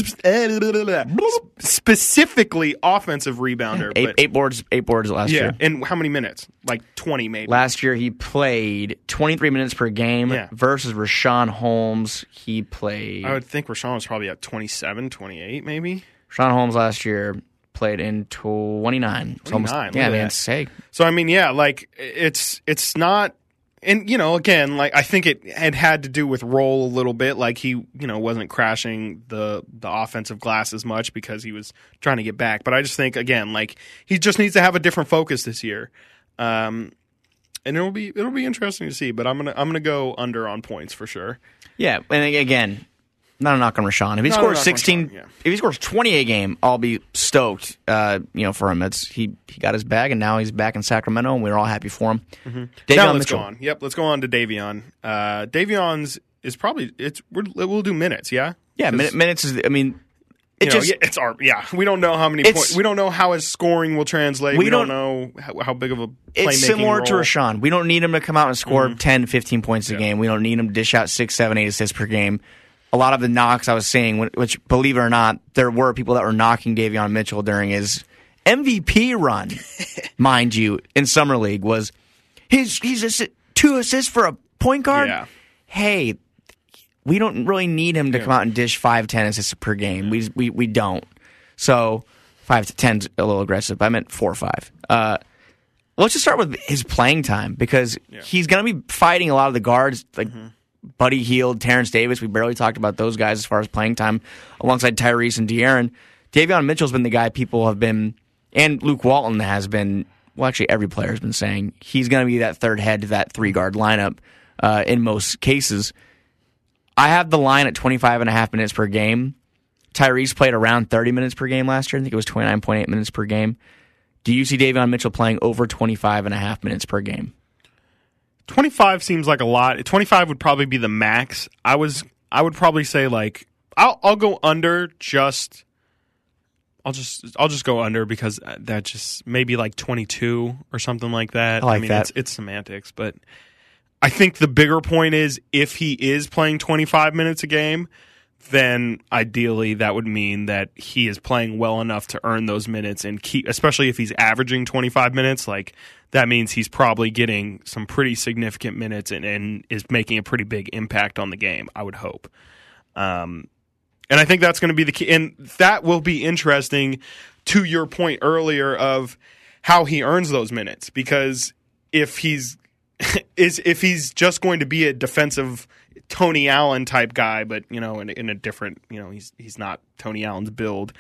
specifically offensive rebounder. eight, but, eight boards, eight boards last yeah, year. and how many minutes? Like twenty, maybe. Last year he played 23 minutes per game Yeah. versus Richaun Holmes. He played I would think Richaun was probably at 27, 28, maybe. Richaun Holmes last year played in 29. It's almost 29, look yeah, at man. that. It's, hey, So I mean, yeah, like it's it's not, and you know, again, like I think it had had to do with role a little bit. Like he, you know, wasn't crashing the the offensive glass as much because he was trying to get back. But I just think again, like he just needs to have a different focus this year. Um, and it'll be it'll be interesting to see. But I'm gonna I'm gonna go under on points for sure. Yeah, and again, not a knock on Richaun. If he Not scores knock on 16, Richaun, yeah. if he scores 20 a game, I'll be stoked. Uh, you know, for him, it's he he got his bag, and now he's back in Sacramento, and we're all happy for him. now Davion let's Mitchell. go on. Yep, let's go on to Davion. Uh, Davion's is probably it's we're, we'll do minutes. Yeah. yeah, minute, minutes is. I mean, it know, just it's our yeah. We don't know how many points. We don't know how his scoring will translate. We We, don't- don't, know how, how big of a it's similar to role. Mm-hmm. Richaun. We don't need him to come out and score 10, 15 points a game. We don't need him to dish out six, seven, eight assists per game. A lot of the knocks I was seeing, which believe it or not, there were people that were knocking Davion Mitchell during his MVP run, *laughs* mind you, in summer league was he's he's assi- two assists for a point guard. Yeah. Hey, we don't really need him to come out and dish five, ten assists per game. We we we don't. So five to ten's a little aggressive. I meant four or five. Uh, let's just start with his playing time because he's going to be fighting a lot of the guards like Buddy Hield, Terence Davis. We barely talked about those guys as far as playing time alongside Tyrese and De'Aaron. Davion Mitchell's been the guy people have been, and Luke Walton has been. Well, actually, every player has been saying he's going to be that third head to that three guard lineup uh, in most cases. I have the line at 25 and a half minutes per game. Tyrese played around 30 minutes per game last year. I think it was 29.8 minutes per game. Do you see Davion Mitchell playing over 25 and a half minutes per game? 25 seems like a lot. 25 would probably be the max. I was I would probably say like I'll I'll go under just I'll just I'll just go under because uh, that just maybe like 22 or something like that. I like mean that. it's it's semantics, but I think the bigger point is if he is playing 25 minutes a game, then ideally that would mean that he is playing well enough to earn those minutes and keep especially if he's averaging 25 minutes like that means he's probably getting some pretty significant minutes and, and is making a pretty big impact on the game i would hope. Um, and i think that's going to be the key and that will be interesting to your point earlier of how he earns those minutes because if he's *laughs* is if he's just going to be a defensive Tony Allen type guy, but you know, in, in a different, you know, he's he's not Tony Allen's build,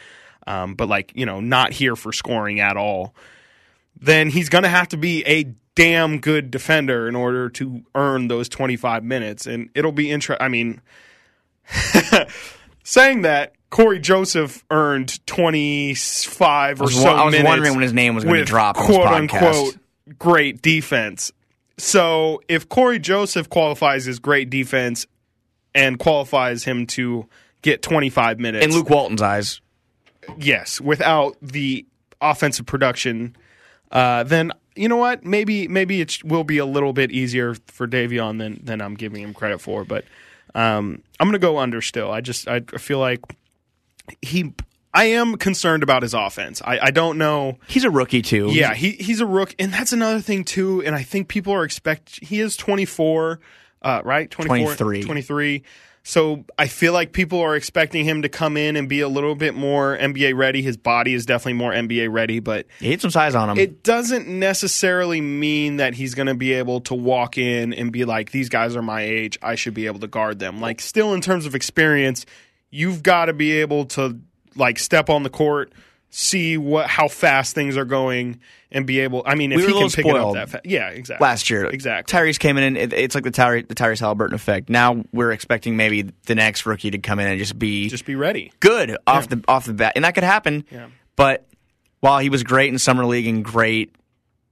um, but like you know, not here for scoring at all. Then he's going to have to be a damn good defender in order to earn those 25 minutes, and it'll be interesting. I mean, *laughs* saying that Corey Joseph earned 25 or was so wa- I was minutes wondering when his name was gonna drop. with on this quote podcast. unquote great defense. So if Corey Joseph qualifies as great defense and qualifies him to get 25 minutes, In Luke Walton's eyes, yes, without the offensive production, uh, then you know what? Maybe maybe it will be a little bit easier for Davion than than I'm giving him credit for. But um, I'm going to go under still. I just I feel like he. I am concerned about his offense. I, I don't know. he's a rookie too. Yeah, he he's a rook, and that's another thing too. And I think people are expect he is 24, uh, right? 24, 23. 23. So I feel like people are expecting him to come in and be a little bit more NBA ready. His body is definitely more NBA ready, but he had some size on him. it doesn't necessarily mean that he's going to be able to walk in and be like, these guys are my age. I should be able to guard them. Like, still in terms of experience, you've got to be able to like step on the court, see what how fast things are going, and be able. I mean, if We he can pick it up that fast, yeah, exactly. last year. exactly. Tyrese came in, and it, it's like the, Tyre, the Tyrese Halliburton effect. Now we're expecting maybe the next rookie to come in and just be Just be ready. good off the off the bat, and that could happen. Yeah. But while he was great in summer league and great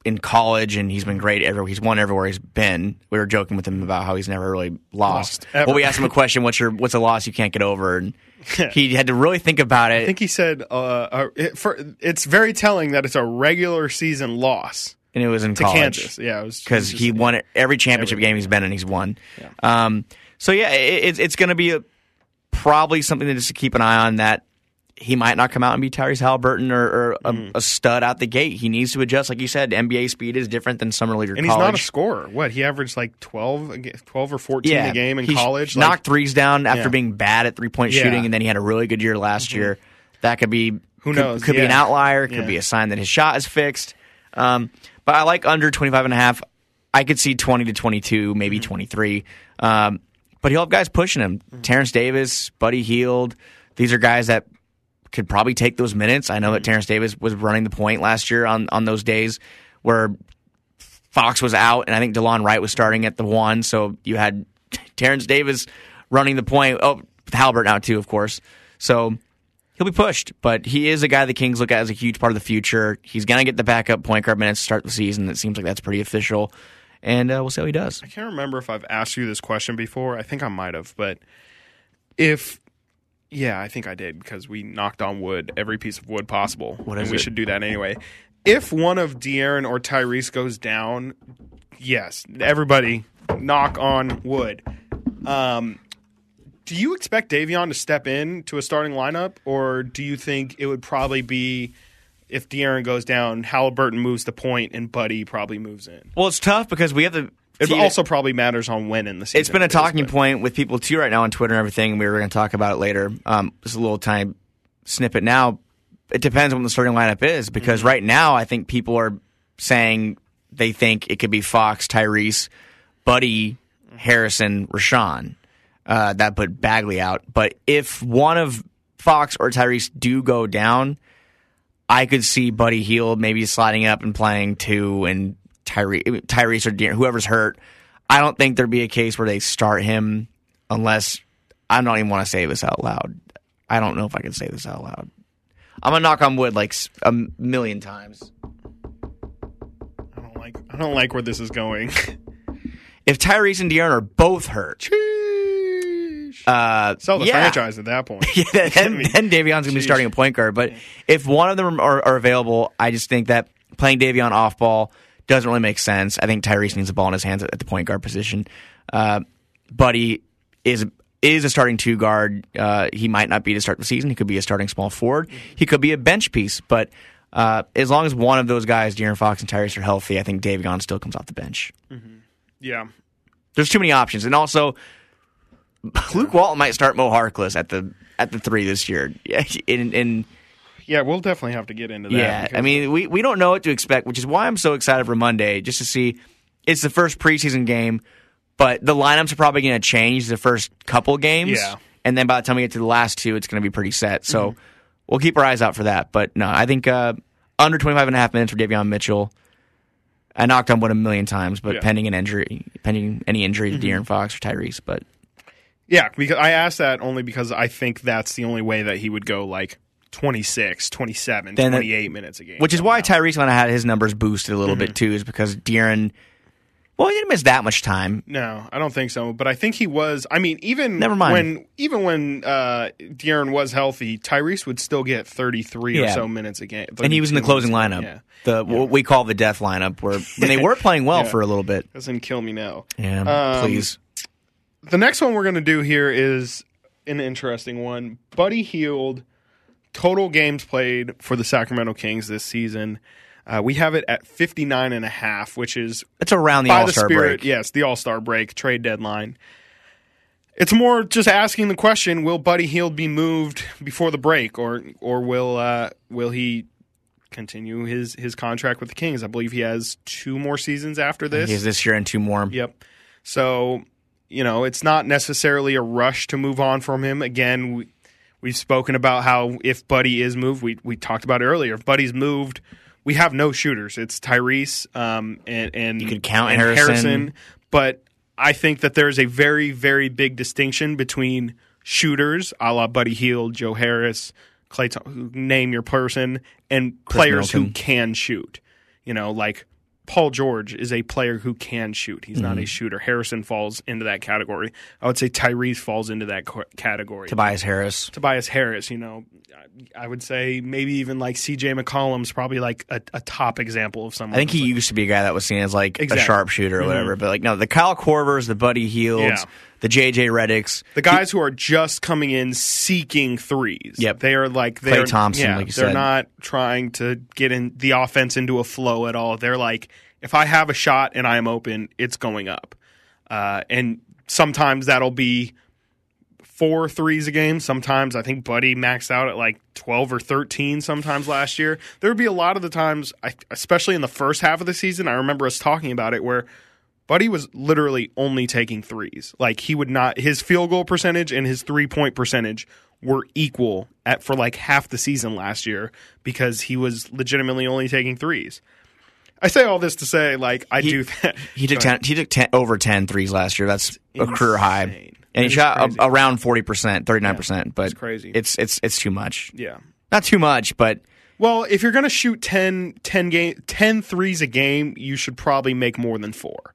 in college, and he's been great everywhere, he's won everywhere he's been. We were joking with him about how he's never really lost. Lost, well, we asked him a question: "What's your what's a loss you can't get over?" And he had to really think about it. I think he said uh, uh, it, for, it's very telling that it's a regular season loss and it was in to college. Kansas. Yeah, it was because he just- won it every championship game he's been in. He's won. Um, so yeah, it, it's it's going to be a, probably something to just keep an eye on. That he might not come out and be Tyrese Halliburton or, or a, Mm-hmm. a stud out the gate. He needs to adjust, like you said. NBA speed is different than summer league or And he's not a scorer. What he averaged like 12, 12 or fourteen yeah, a game in college. Like, knocked threes down after Yeah. being bad at three point Yeah. Mm-hmm. shooting, and then he had a really good year last year. That could be Who could- knows? Could, be an outlier. Could be a sign that his shot is fixed. Um, but I like under 25 and a half. I could see 20 to 22, maybe Mm-hmm. 23. Um, but he'll have guys pushing him. Mm-hmm. Terence Davis, Buddy Hield. These are guys that could probably take those minutes. I know Mm-hmm. that Terence Davis was running the point last year on, on those days where Fox was out, and I think DeLon Wright was starting at the one. So you had *laughs* Terence Davis running the point. Oh, Halbert now, too, of course. So he'll be pushed, but he is a guy the Kings look at as a huge part of the future. He's going to get the backup point guard minutes to start the season. It seems like that's pretty official, and uh, we'll see how he does. I can't remember if I've asked you this question before. I think I might have, but if yeah, I think I did because we knocked on wood, every piece of wood possible. What and is we it? should do that anyway. If one of De'Aaron or Tyrese goes down, yes, everybody knock on wood. Um, do you expect Davion to step in to a starting lineup, or do you think it would probably be if De'Aaron goes down, Halliburton moves the point and Buddy probably moves in? Well, it's tough because we have the. It also probably matters on when in the season. it's been a talking but- point with people too right now on Twitter and everything. We were going to talk about it later. Um, just a little tiny snippet now. It depends on what the starting lineup is because Mm-hmm. right now I think people are saying they think it could be Fox, Tyrese, Buddy, Harrison, Richaun. Uh, that put Bagley out. But if one of Fox or Tyrese do go down, I could see Buddy Hield maybe sliding up and playing two, and Tyre- Tyrese or De'Aaron, whoever's hurt. I don't think there'd be a case where they start him unless I don't even want to say this out loud. I don't know if I can say this out loud. I'm gonna knock on wood like a million times. I don't like. I don't like where this is going. *laughs* If Tyrese and De'Aaron are both hurt, uh, Sell the yeah. franchise at that point. *laughs* Yeah, then, I mean, then Davion's gonna be starting a point guard. But if one of them are, are available, I just think that playing Davion off ball doesn't really make sense. I think Tyrese needs the ball in his hands at, the point guard position. Uh, Buddy is is a starting two guard. Uh, he might not be to start the season. He could be a starting small forward. He could be a bench piece. But uh, as long as one of those guys, De'Aaron Fox and Tyrese, are healthy, I think Davion still comes off the bench. Yeah. There's too many options, and also Luke Walton might start Mo Harkless at the at the three this year. Yeah, in, in Yeah, we'll definitely have to get into that. yeah, I mean, we, we don't know what to expect, which is why I'm so excited for Monday, just to see. It's the first preseason game, but the lineups are probably going to change the first couple games. Yeah. And then by the time we get to the last two, it's going to be pretty set. So we'll keep our eyes out for that. But no, I think uh, under 25 and a half minutes for Davion Mitchell. I knocked on wood a million times, but Yeah. pending an injury, pending any injury to De'Aaron Fox or Tyrese. But yeah, because I asked that only because I think that's the only way that he would go like 26, 27, Then it- 28 minutes a game. which is why. Tyrese kind of had his numbers boosted a little bit too, is because De'Aaron, well, he didn't miss that much time. No, I don't think so. But I think he was. I mean, even Never mind. when even when uh, De'Aaron was healthy, Tyrese would still get thirty three or so minutes a game, and he was in the closing lineup. Yeah, The what we call the death lineup, where when they were *laughs* playing well Yeah. for a little bit. doesn't kill me now. Yeah, Um, please. The next one we're going to do here is an interesting one. Buddy Hield, total games played for the Sacramento Kings this season. Uh, we have it at 59 and a half, which is It's around the All Star break. yes, the All Star break trade deadline. It's more just asking the question: Will Buddy Hield be moved before the break, or or will uh, will he continue his his contract with the Kings? I believe he has two more seasons after this. He's this year and two more. Yep. So, you know, it's not necessarily a rush to move on from him. Again, we, we've spoken about how if Buddy is moved, we we talked about it earlier. If Buddy's moved, we have no shooters. It's Tyrese um, and and You could count and Harrison. but I think that there's a very very big distinction between shooters, a la Buddy Hield, Joe Harris, Clay. Name your person, and players who can shoot. You know, like Paul George is a player who can shoot. He's Mm-hmm. not a shooter. Harrison falls into that category. I would say Tyrese falls into that category. Tobias Harris. Tobias Harris, you know, I- would say maybe even like CJ McCollum's probably like a, a top example of someone. I think he like- used to be a guy that was seen as like Exactly. a sharpshooter or whatever. But like no, the Kyle Korvers, the Buddy Hields. Yeah. The JJ Redicks. the guys who are just coming in seeking threes. Yep. they are like they're Thompson, Yeah, like they're said. not trying to get in the offense into a flow at all. They're like, if I have a shot and I am open, it's going up. Uh, and sometimes that'll be four threes a game. Sometimes I think Buddy maxed out at like 12 or 13 sometimes last year. There would be a lot of the times, especially in the first half of the season, I remember us talking about it where Buddy was literally only taking threes. Like he would not his field goal percentage and his three point percentage were equal at for like half the season last year because he was legitimately only taking threes. I say all this to say, like, I He- do *laughs* that. He took 10, he took 10, over 10 threes last year. That's a career high. insane. And he shot a, around 40%, 39%, but it's crazy. it's it's it's too much. Yeah. Not too much, but Well, if you're going to shoot 10, 10, game, 10 threes a game, you should probably make more than four.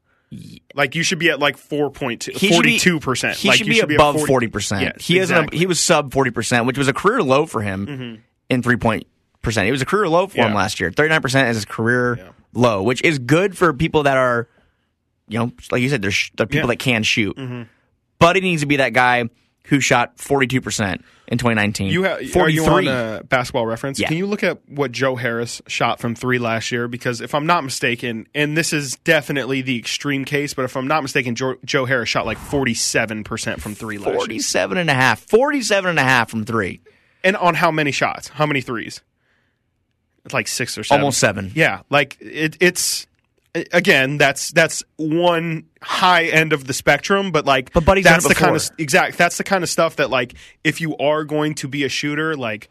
Like, you should be at like 4.2, he should be- 42%. He like, should be at above 40 percent. Yes, he isn't. A, he was sub 40 percent, which was a career low for him mm-hmm. in three point percent. It was a career low for him last year. 39 percent is his career Yeah. low, which is good for people that are, you know, like you said, there's sh- there people Yeah. that can shoot. Mm-hmm. But he needs to be that guy who shot 42 percent in 2019. You have, are 43. you on uh, basketball reference? Yeah. Can you look at what Joe Harris shot from three last year? Because if I'm not mistaken, and this is definitely the extreme case, but if I'm not mistaken, Joe, Joe Harris shot like 47% from three last year. 47 and a half. 47 and a half from three. And on how many shots? How many threes? It's like six or seven. Almost seven. Yeah, like it, it's again that's that's one high end of the spectrum, but like But Buddy's that's the kind of before. exact that's the kind of stuff that like if you are going to be a shooter, like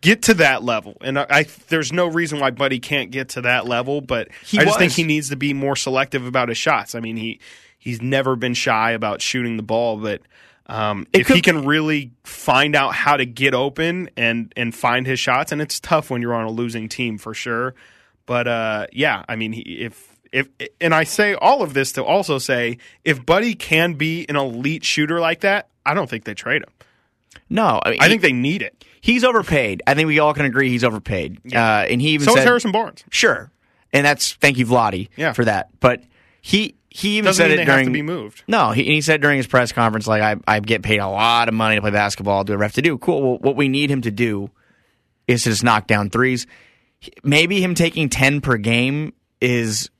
get to that level. And I, I there's no reason why Buddy can't get to that level, but He I just think he needs to be more selective about his shots. I mean he he's never been shy about shooting the ball, but. Um, if he can really find out how to get open and and find his shots, and it's tough when you're on a losing team for sure. But uh, yeah, I mean, he, if if and I say all of this to also say if Buddy can be an elite shooter like that, I don't think they trade him. No, I, mean, I he- think they need it. he's overpaid. I think we all can agree he's overpaid. Uh, and he even So is said, Harrison Barnes. Sure, and that's thank you, Vladi, Yeah. for that. But he he even Doesn't said it during have to be moved. no, he, he said during his press conference like I I get paid a lot of money to play basketball. Do whatever I have to do. Cool. Well, what we need him to do is to just knock down threes. Maybe him taking ten per game is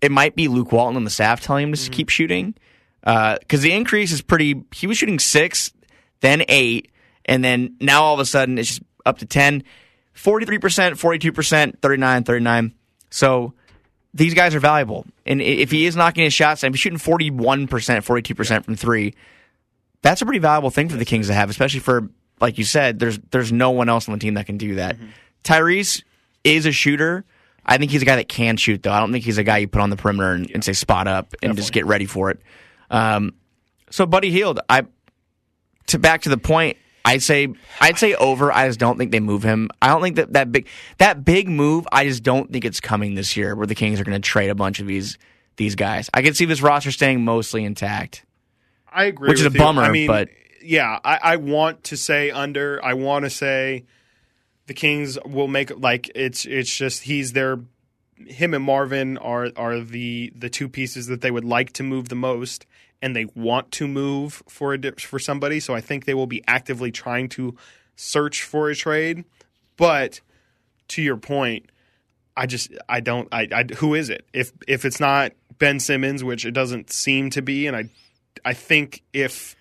it might be Luke Walton and the staff telling him to just mm-hmm. keep shooting uh, because the increase is pretty. He was shooting six, then eight, and then now all of a sudden it's just up to 10. 43%, 42%, 39, 39. So these guys are valuable. And if he is knocking his shots, if he's shooting 41%, 42% from three, that's a pretty valuable thing for the Kings to have, especially for, like you said, there's there's no one else on the team that can do that. Mm-hmm. Tyrese is a shooter. I think he's a guy that can shoot, though. I don't think he's a guy you put on the perimeter and, and say spot up and just get ready for it. Um, so, Buddy Hield, I to back to the point, I'd say I'd say over. I just don't think they move him. I don't think that that big that big move. I just don't think it's coming this year, where the Kings are going to trade a bunch of these these guys. I can see this roster staying mostly intact. I agree, Which is a you. bummer, I mean, but- yeah, I, I want to say under. I want to say the Kings will make like it's it's just he's their him and Marvin are are the the two pieces that they would like to move the most, and they want to move for a for somebody. So I think they will be actively trying to search for a trade. But to your point, I just I don't I, I who is it? If if it's not Ben Simmons, which it doesn't seem to be, and I I think if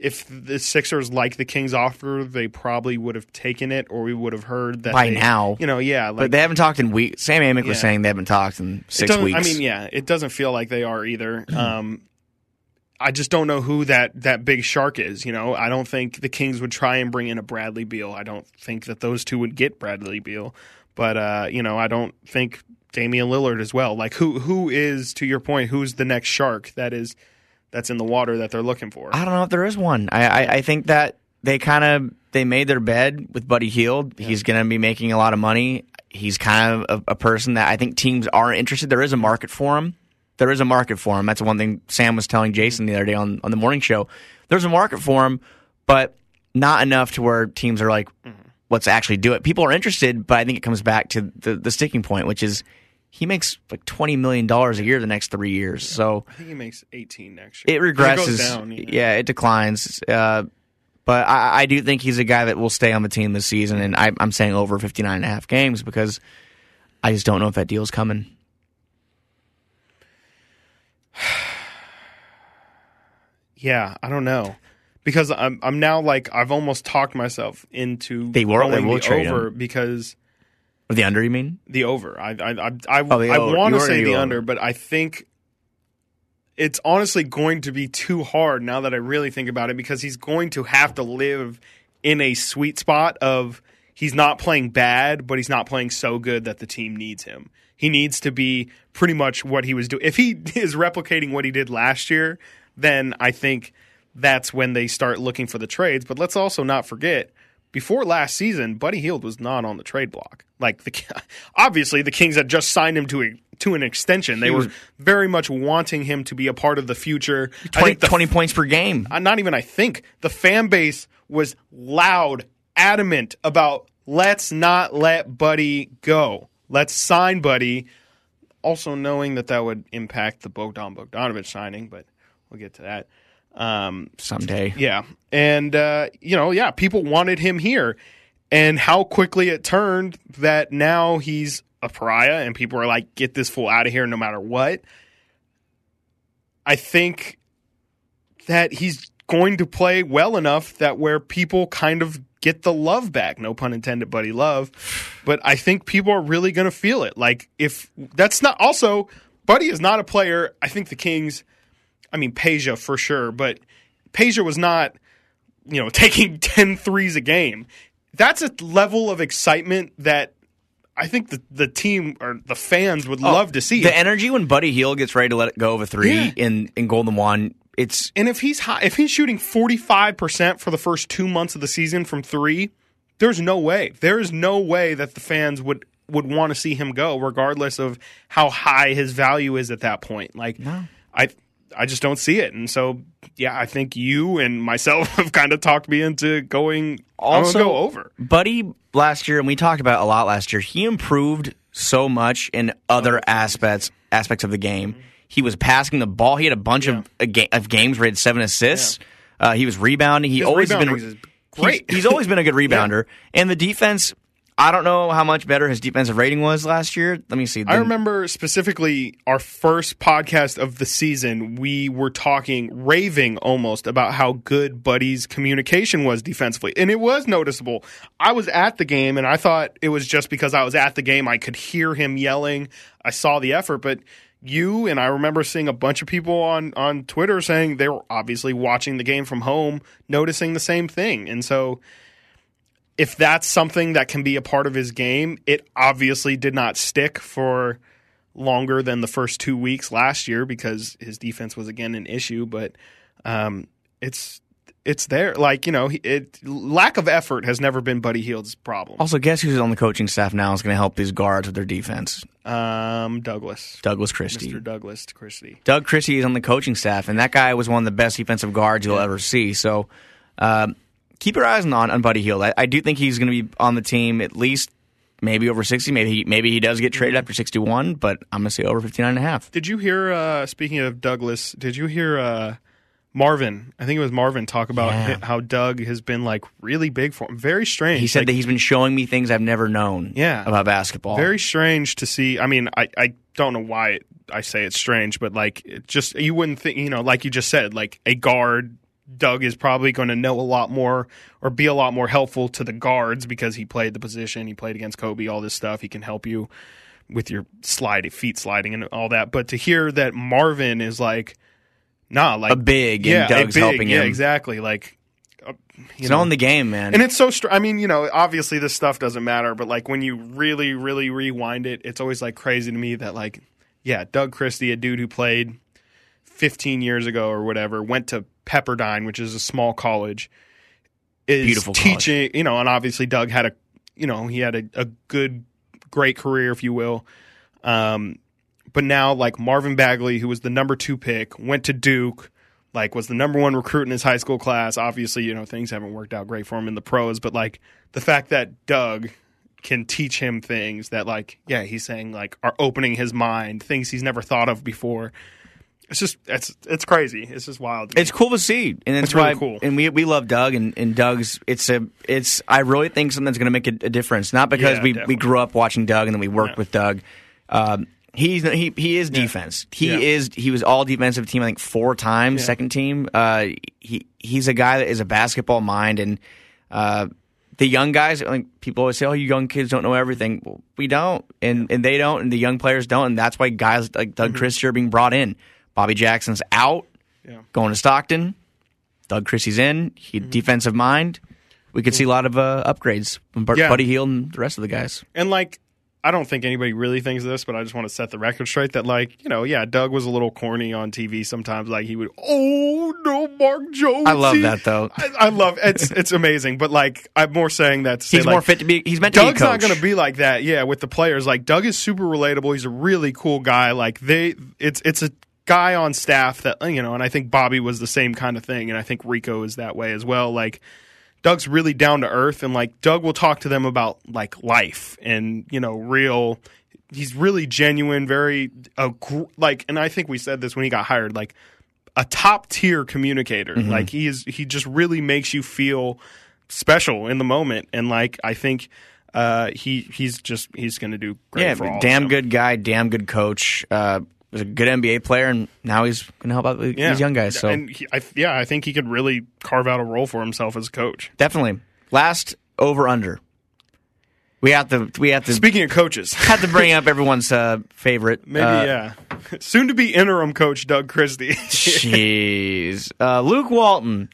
if the Sixers like the Kings offer, they probably would have taken it, or we would have heard that By they- now. You know, yeah, like But they haven't talked in weeks. Sam Amick was saying they haven't talked in six weeks. I mean, yeah, it doesn't feel like they are either. *clears throat* Um, I just don't know who that that big shark is. You know, I don't think the Kings would try and bring in a Bradley Beal. I don't think that those two would get Bradley Beal. But uh, you know, I don't think Damian Lillard as well. Like who who is to your point? Who's the next shark that is that's in the water that they're looking for? I don't know if there is one. I I, I think that they kind of they made their bed with Buddy Hield. He's going to be making a lot of money. He's kind of a, a person that I think teams are interested. There is a market for him. There is a market for him. That's one thing Sam was telling Jason the other day on on the morning show. There's a market for him, but not enough to where teams are like, mm-hmm. let's actually do it. People are interested, but I think it comes back to the the sticking point, which is he makes like twenty million dollars a year the next three years. So I think he makes 18 next year. it regresses. goes down, you know. Yeah, it declines. Uh, but I, I do think he's a guy that will stay on the team this season, and I, I'm saying over 59 and a half games because I just don't know if that deal's coming. *sighs* Yeah, I don't know. Because I'm I'm now like I've almost talked myself into They will- they will the trade over him. because Or the under, you mean? the over. I I I, I, Oh, I want to say the over. under, but I think it's honestly going to be too hard now that I really think about it because he's going to have to live in a sweet spot of he's not playing bad, but he's not playing so good that the team needs him. He needs to be pretty much what he was doing. If he *laughs* is replicating what he did last year, then I think that's when they start looking for the trades. But let's also not forget before last season, Buddy Hield was not on the trade block. Like the *laughs* obviously the Kings had just signed him to a to an extension. They were very much wanting him to be a part of the future. 20, the, 20 points per game. Uh, not even I think the fan base was loud, adamant about let's not let Buddy go. Let's sign Buddy. Also knowing that that would impact the Bogdan Bogdanovich signing, but we'll get to that. Um, Someday. Yeah. And, uh, you know, yeah, people wanted him here. And how quickly it turned that now he's a pariah and people are like, get this fool out of here no matter what. I think that he's going to play well enough that where people kind of get the love back. No pun intended, buddy love. But I think people are really going to feel it. Like, if that's not also, Buddy is not a player. I think the Kings I mean, Peja for sure, but Peja was not, you know, *laughs* taking 10 threes a game. That's a level of excitement that I think the, the team or the fans would oh, love to see. The energy when Buddy Hield gets ready to let it go of a three yeah. in, in Golden One, it's and if he's high, if he's shooting 45% for the first two months of the season from three, there's no way. There is no way that the fans would would want to see him go, regardless of how high his value is at that point. Like, no. I I just don't see it. And so, yeah, I think you and myself *laughs* have kind of talked me into going. Also, go over Buddy last year, and we talked about a lot last year. He improved so much in other aspects aspects of the game. He was passing the ball. He had a bunch yeah. of, of games where he had seven assists. Yeah. Uh, he was rebounding. He His always been great. He's, he's, always been a good *laughs* rebounder. yeah. And the defense I don't know how much better his defensive rating was last year. Let me see. I remember specifically our first podcast of the season. We were talking, raving almost about how good Buddy's communication was defensively, and it was noticeable. I was at the game, and I thought it was just because I was at the game. I could hear him yelling. I saw the effort, but you and I remember seeing a bunch of people on on Twitter saying they were obviously watching the game from home, noticing the same thing, and so if that's something that can be a part of his game, it obviously did not stick for longer than the first two weeks last year because his defense was again an issue. But um, it's it's there. Like you know, it lack of effort has never been Buddy Hield's problem. Also, guess who's on the coaching staff now is going to help these guards with their defense? Um, Douglas. Douglas Christie. Mr. Douglas Christie. Doug Christie is on the coaching staff, and that guy was one of the best defensive guards you'll yeah. ever see. So. Um, keep your eyes on on Buddy Hield. I, I do think he's going to be on the team at least maybe over 60 maybe he, maybe he does get traded after 61 but i'm going to say over 59 and a half did you hear uh, speaking of douglas did you hear uh, marvin i think it was marvin talk about yeah. how doug has been like really big for him very strange he said like, that he's been showing me things i've never known yeah. about basketball very strange to see i mean i, I don't know why i say it's strange but like it just you wouldn't think you know like you just said like a guard Doug is probably going to know a lot more or be a lot more helpful to the guards because he played the position, he played against Kobe, all this stuff. He can help you with your slide, feet sliding, and all that. But to hear that Marvin is like, nah, like a big, yeah, Doug's big, helping yeah, him. exactly, like. Uh, you know, in the game, man. And it's so. Str- I mean, you know, obviously this stuff doesn't matter, but like when you really, really rewind it, it's always like crazy to me that like, yeah, Doug Christie, a dude who played 15 years ago or whatever, went to Pepperdine, which is a small college, is Beautiful teaching. College. You know, and obviously Doug had a, you know, he had a, a good, great career, if you will. Um, but now, like Marvin Bagley, who was the number two pick, went to Duke. Like was the number one recruit in his high school class. Obviously, you know things haven't worked out great for him in the pros, but like the fact that Doug can teach him things that like yeah he's saying like are opening his mind things he's never thought of before it's just it's it's crazy. It's just wild. It's cool to see, and it's, really cool. And we we love Doug, and, and Doug's. It's a it's. I really think something's going to make a, a, difference. Not because yeah, we definitely. we grew up watching Doug and then we worked yeah. with Doug. Um, he's he he is defense. Yeah. He is he was all defensive team. I think four times second team. Uh, he he's a guy that is a basketball mind and. Uh, the young guys, like people always say, "Oh, you young kids don't know everything." Well, we don't, and and they don't, and the young players don't, and that's why guys like Doug mm-hmm. Christie are being brought in. Bobby Jackson's out, yeah. going to Stockton. Doug Christie's in. He mm-hmm. defensive mind. we could see a lot of uh, upgrades from Yeah. Buddy Hield and the rest of the guys. And like, I don't think anybody really thinks this, but I just want to set the record straight that like, you know, yeah, Doug was a little corny on TV sometimes. Like he would, oh no, Mark Jones. I love that, though. I, I love it's *laughs* it's amazing. But like, I'm more saying that He's like, more fit to be. He's meant to Doug's be a not going to be like that. Yeah, with the players, like Doug is super relatable. He's a really cool guy. Like they, it's it's a guy on staff that you know, and I think Bobby was the same kind of thing, and I think Rico is that way as well. Like Doug's really down to earth, and like Doug will talk to them about like life and you know real. He's really genuine, very uh, gr- like, and I think we said this when he got hired, like a top tier communicator. Mm-hmm. Like he is, he just really makes you feel special in the moment, and like I think uh, he he's just he's going to do great. yeah, for all of damn good guy, damn good coach. Uh, was a good NBA player, and now he's going to help out with Yeah. these young guys. So and he, I, yeah, I think he could really carve out a role for himself as a coach. definitely last over under. We have to. We have to. Speaking of coaches, *laughs* have to bring up *laughs* everyone's uh, favorite. maybe uh, yeah, soon to be interim coach Doug Christie. Jeez. *laughs* Uh, Luke Walton.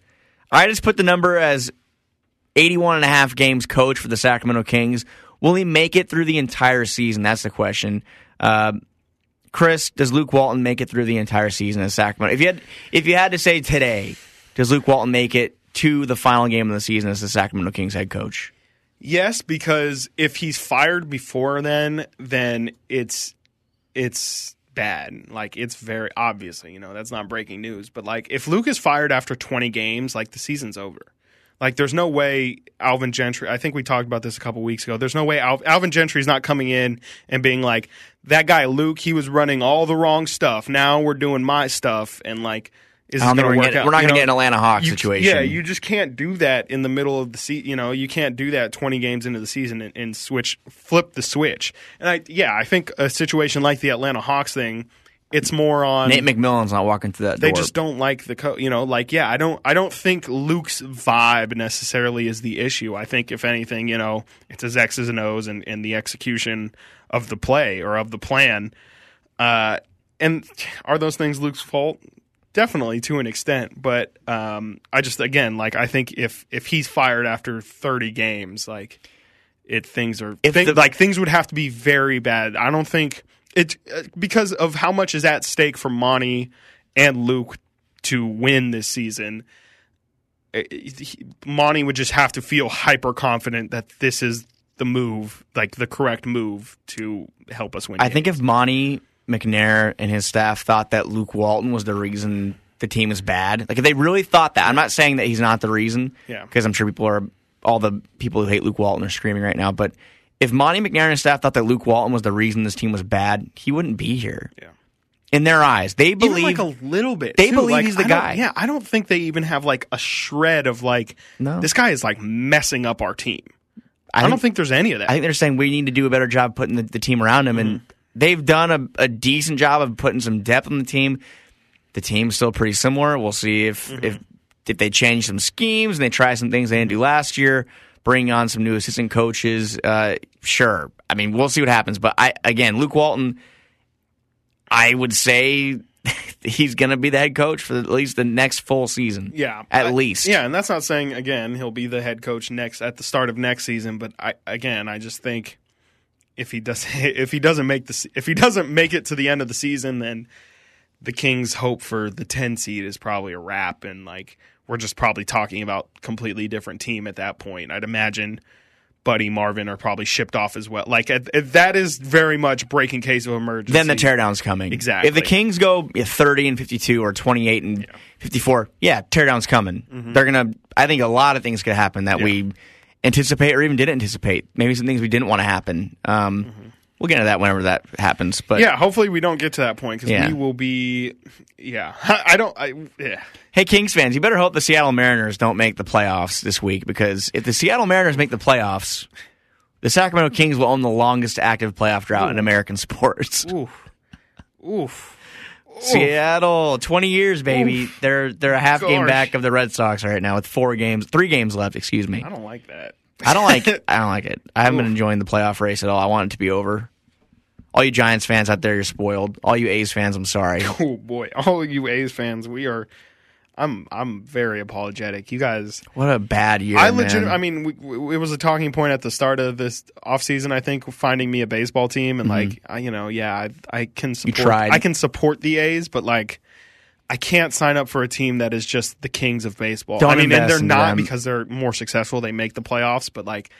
I just put the number as 81 and a half games coach for the Sacramento Kings. Will he make it through the entire season? That's the question. Chris, does Luke Walton make it through the entire season as Sacramento? If you had, if you had to say today, does Luke Walton make it to the final game of the season as the Sacramento Kings head coach? Yes, because if he's fired before then, then it's it's bad. Like it's very obviously, you know, that's not breaking news. But like if Luke is fired after 20 games, like the season's over. Like there's no way Alvin Gentry. I think we talked about this a couple weeks ago. There's no way Al, Alvin Gentry's not coming in and being like that guy Luke. He was running all the wrong stuff. Now we're doing my stuff, and like is I this think going to work getting, out? we're not going to get an Atlanta Hawks You- situation. Yeah, you just can't do that in the middle of the season. You know, you can't do that 20 games into the season and, and switch, flip the switch. And I, yeah, I think a situation like the Atlanta Hawks thing, it's more on Nate McMillan's not walking through that they door. just don't like the co you know like yeah i don't i don't think luke's vibe necessarily is the issue. I think if anything you know it's his x's and o's and, and the execution of the play or of the plan. Uh and are those things luke's fault? Definitely to an extent but um i just again like i think if if he's fired after 30 games like it things are If thi- the- like things would have to be very bad. I don't think it uh, because of how much is at stake for monte and luke to win this season uh, Monte would just have to feel hyper confident that this is the move, like the correct move to help us win. I think if Monte McNair and his staff thought that Luke Walton was the reason the team is bad, like if they really thought that, I'm not saying that he's not the reason, Yeah. because I'm sure people are all the people who hate Luke Walton are screaming right now. But if Monte McNair and staff thought that Luke Walton was the reason this team was bad, he wouldn't be here. Yeah. In their eyes, they even believe like a little bit. they too. believe Like, he's the I guy. Yeah, I don't think they even have like a shred of like No. this guy is like messing up our team. I, think- don't think there's any of that. I think they're saying we need to do a better job putting the, the team around him, and Mm-hmm. they've done a, a decent job of putting some depth on the team. The team's still pretty similar. We'll see if Mm-hmm. if if they change some schemes and they try some things they didn't do last year, bring on some new assistant coaches. Uh, sure, I mean we'll see what happens. But I again, Luke Walton, I would say *laughs* he's going to be the head coach for at least the next full season. Yeah, at I- least. Yeah, and that's not saying again he'll be the head coach next at the start of next season. But I again, I just think if he does *laughs* if he doesn't make the if he doesn't make it to the end of the season, then the Kings' hope for the ten seed is probably a wrap, and like we're just probably talking about completely different team at that point. I'd imagine. Buddy Marvin are probably shipped off as well. Like at, at- that is very much breaking case of emergency. Then the teardown's coming. Exactly. If the Kings go yeah, 30 and 52 or 28 and 54, yeah, teardown's coming. They're going to, I think a lot of things could happen that we anticipate or even didn't anticipate. Maybe some things we didn't want to happen. Um, We'll get into that whenever that happens. But yeah, hopefully we don't get to that point because Yeah. we will be. Yeah, *laughs* I don't. I yeah. hey, Kings fans, you better hope the Seattle Mariners don't make the playoffs this week because if the Seattle Mariners make the playoffs, the Sacramento Kings will own the longest active playoff drought in American *laughs* sports. Oof. Oof. Seattle, twenty years, baby. They're they're a half game back of the Red Sox right now with four games, three games left. Excuse me. I don't like that. I don't like. *laughs* I don't like it. I haven't been enjoying the playoff race at all. I want it to be over. All you Giants fans out there, you're spoiled. All you A's fans, I'm sorry. *laughs* Oh boy, all you A's fans, we are. I'm I'm very apologetic. You guys, What a bad year. I legit. I mean, we, we, it was a talking point at the start of this offseason. I think finding me a baseball team and mm-hmm. like, I, you know, yeah, I, I can support. I can support the A's, but like, I can't sign up for a team that is just the kings of baseball. Don't I mean, and they're not them. because they're more successful. They make the playoffs, but like,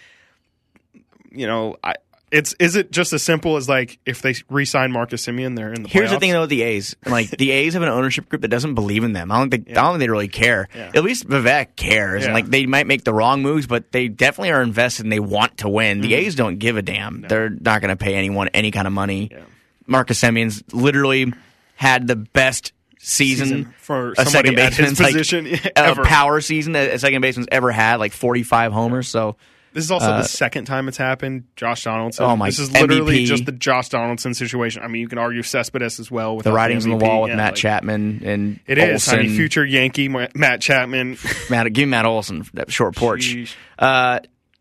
you know, I. It's is it just as simple as like if they re-sign Marcus Semien, they're in the. Here's the thing though with the A's. Like the A's have an ownership group that doesn't believe in them. I don't think I don't think they really care. Yeah. At least Vivek cares. Yeah. And like they might make the wrong moves, but they definitely are invested and they want to win. Mm-hmm. The A's don't give a damn. They're not going to pay anyone any kind of money. Yeah. Marcus Semien's literally had the best season, Season for a second baseman's like, position *laughs* a ever. power season that a second baseman's ever had, like 45 homers. So This is also Uh, the second time it's happened. Josh Donaldson. Oh, my- This is literally MVP. just the Josh Donaldson situation. I mean, you can argue Cespedes as well. With the writing's on the wall with yeah, Matt like, Chapman and It is. I Olson. mean, future Yankee Matt Chapman. *laughs* Matt, give Matt Olson that short porch. Uh,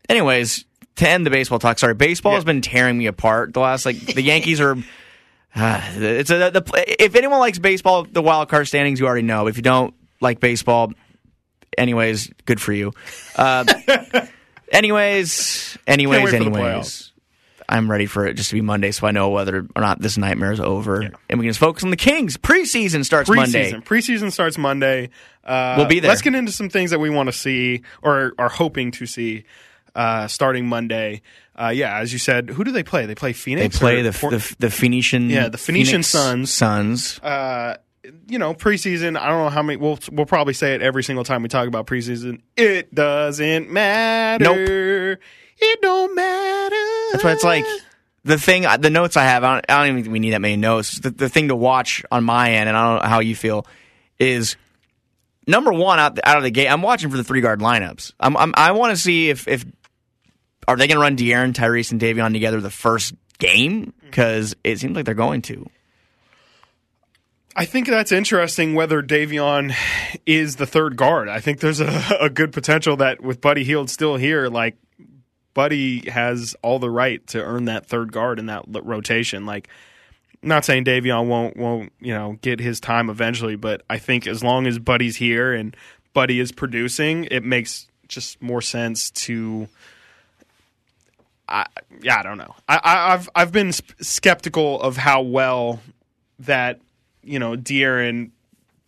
anyways, to end the baseball talk, sorry, baseball Yeah. has been tearing me apart the last like the Yankees are. Uh, it's a, the, if anyone likes baseball, the wild card standings you already know. If you don't like baseball, anyways, good for you. Uh, *laughs* anyways, anyways, wait for the anyways. I'm ready for it just to be Monday, so I know whether or not this nightmare is over, and we can just focus on the Kings. Preseason starts Monday. Preseason. Preseason starts Monday. Uh, We'll be there. Let's get into some things that we want to see or are hoping to see uh, starting Monday. Uh, yeah, as you said, who do they play? They play Phoenix. They play the, Port- the the Phoenician Yeah, the Phoenician Phoenix Suns. Suns. uh, you know, preseason. I don't know how many. We'll we'll probably say it every single time we talk about preseason. It doesn't matter. Nope. It don't matter. That's why it's like the thing, the notes I have. I don't, I don't even think we need that many notes. The, the thing to watch on my end, and I don't know how you feel, is number one out out of the gate. I'm watching for the three guard lineups. I'm, I'm I want to see if if are they going to run De'Aaron, Tyrese, and Davion together the first game because it seems like they're going to. I think that's interesting whether Davion is the third guard. I think there's a, *laughs* a good potential that with Buddy Hield still here, like Buddy has all the right to earn that third guard in that rotation. Like, not saying Davion won't won't you know get his time eventually, but I think as long as Buddy's here and Buddy is producing, it makes just more sense to. I, yeah, I don't know. I, I, I've I've been skeptical of how well that you know De'Aaron,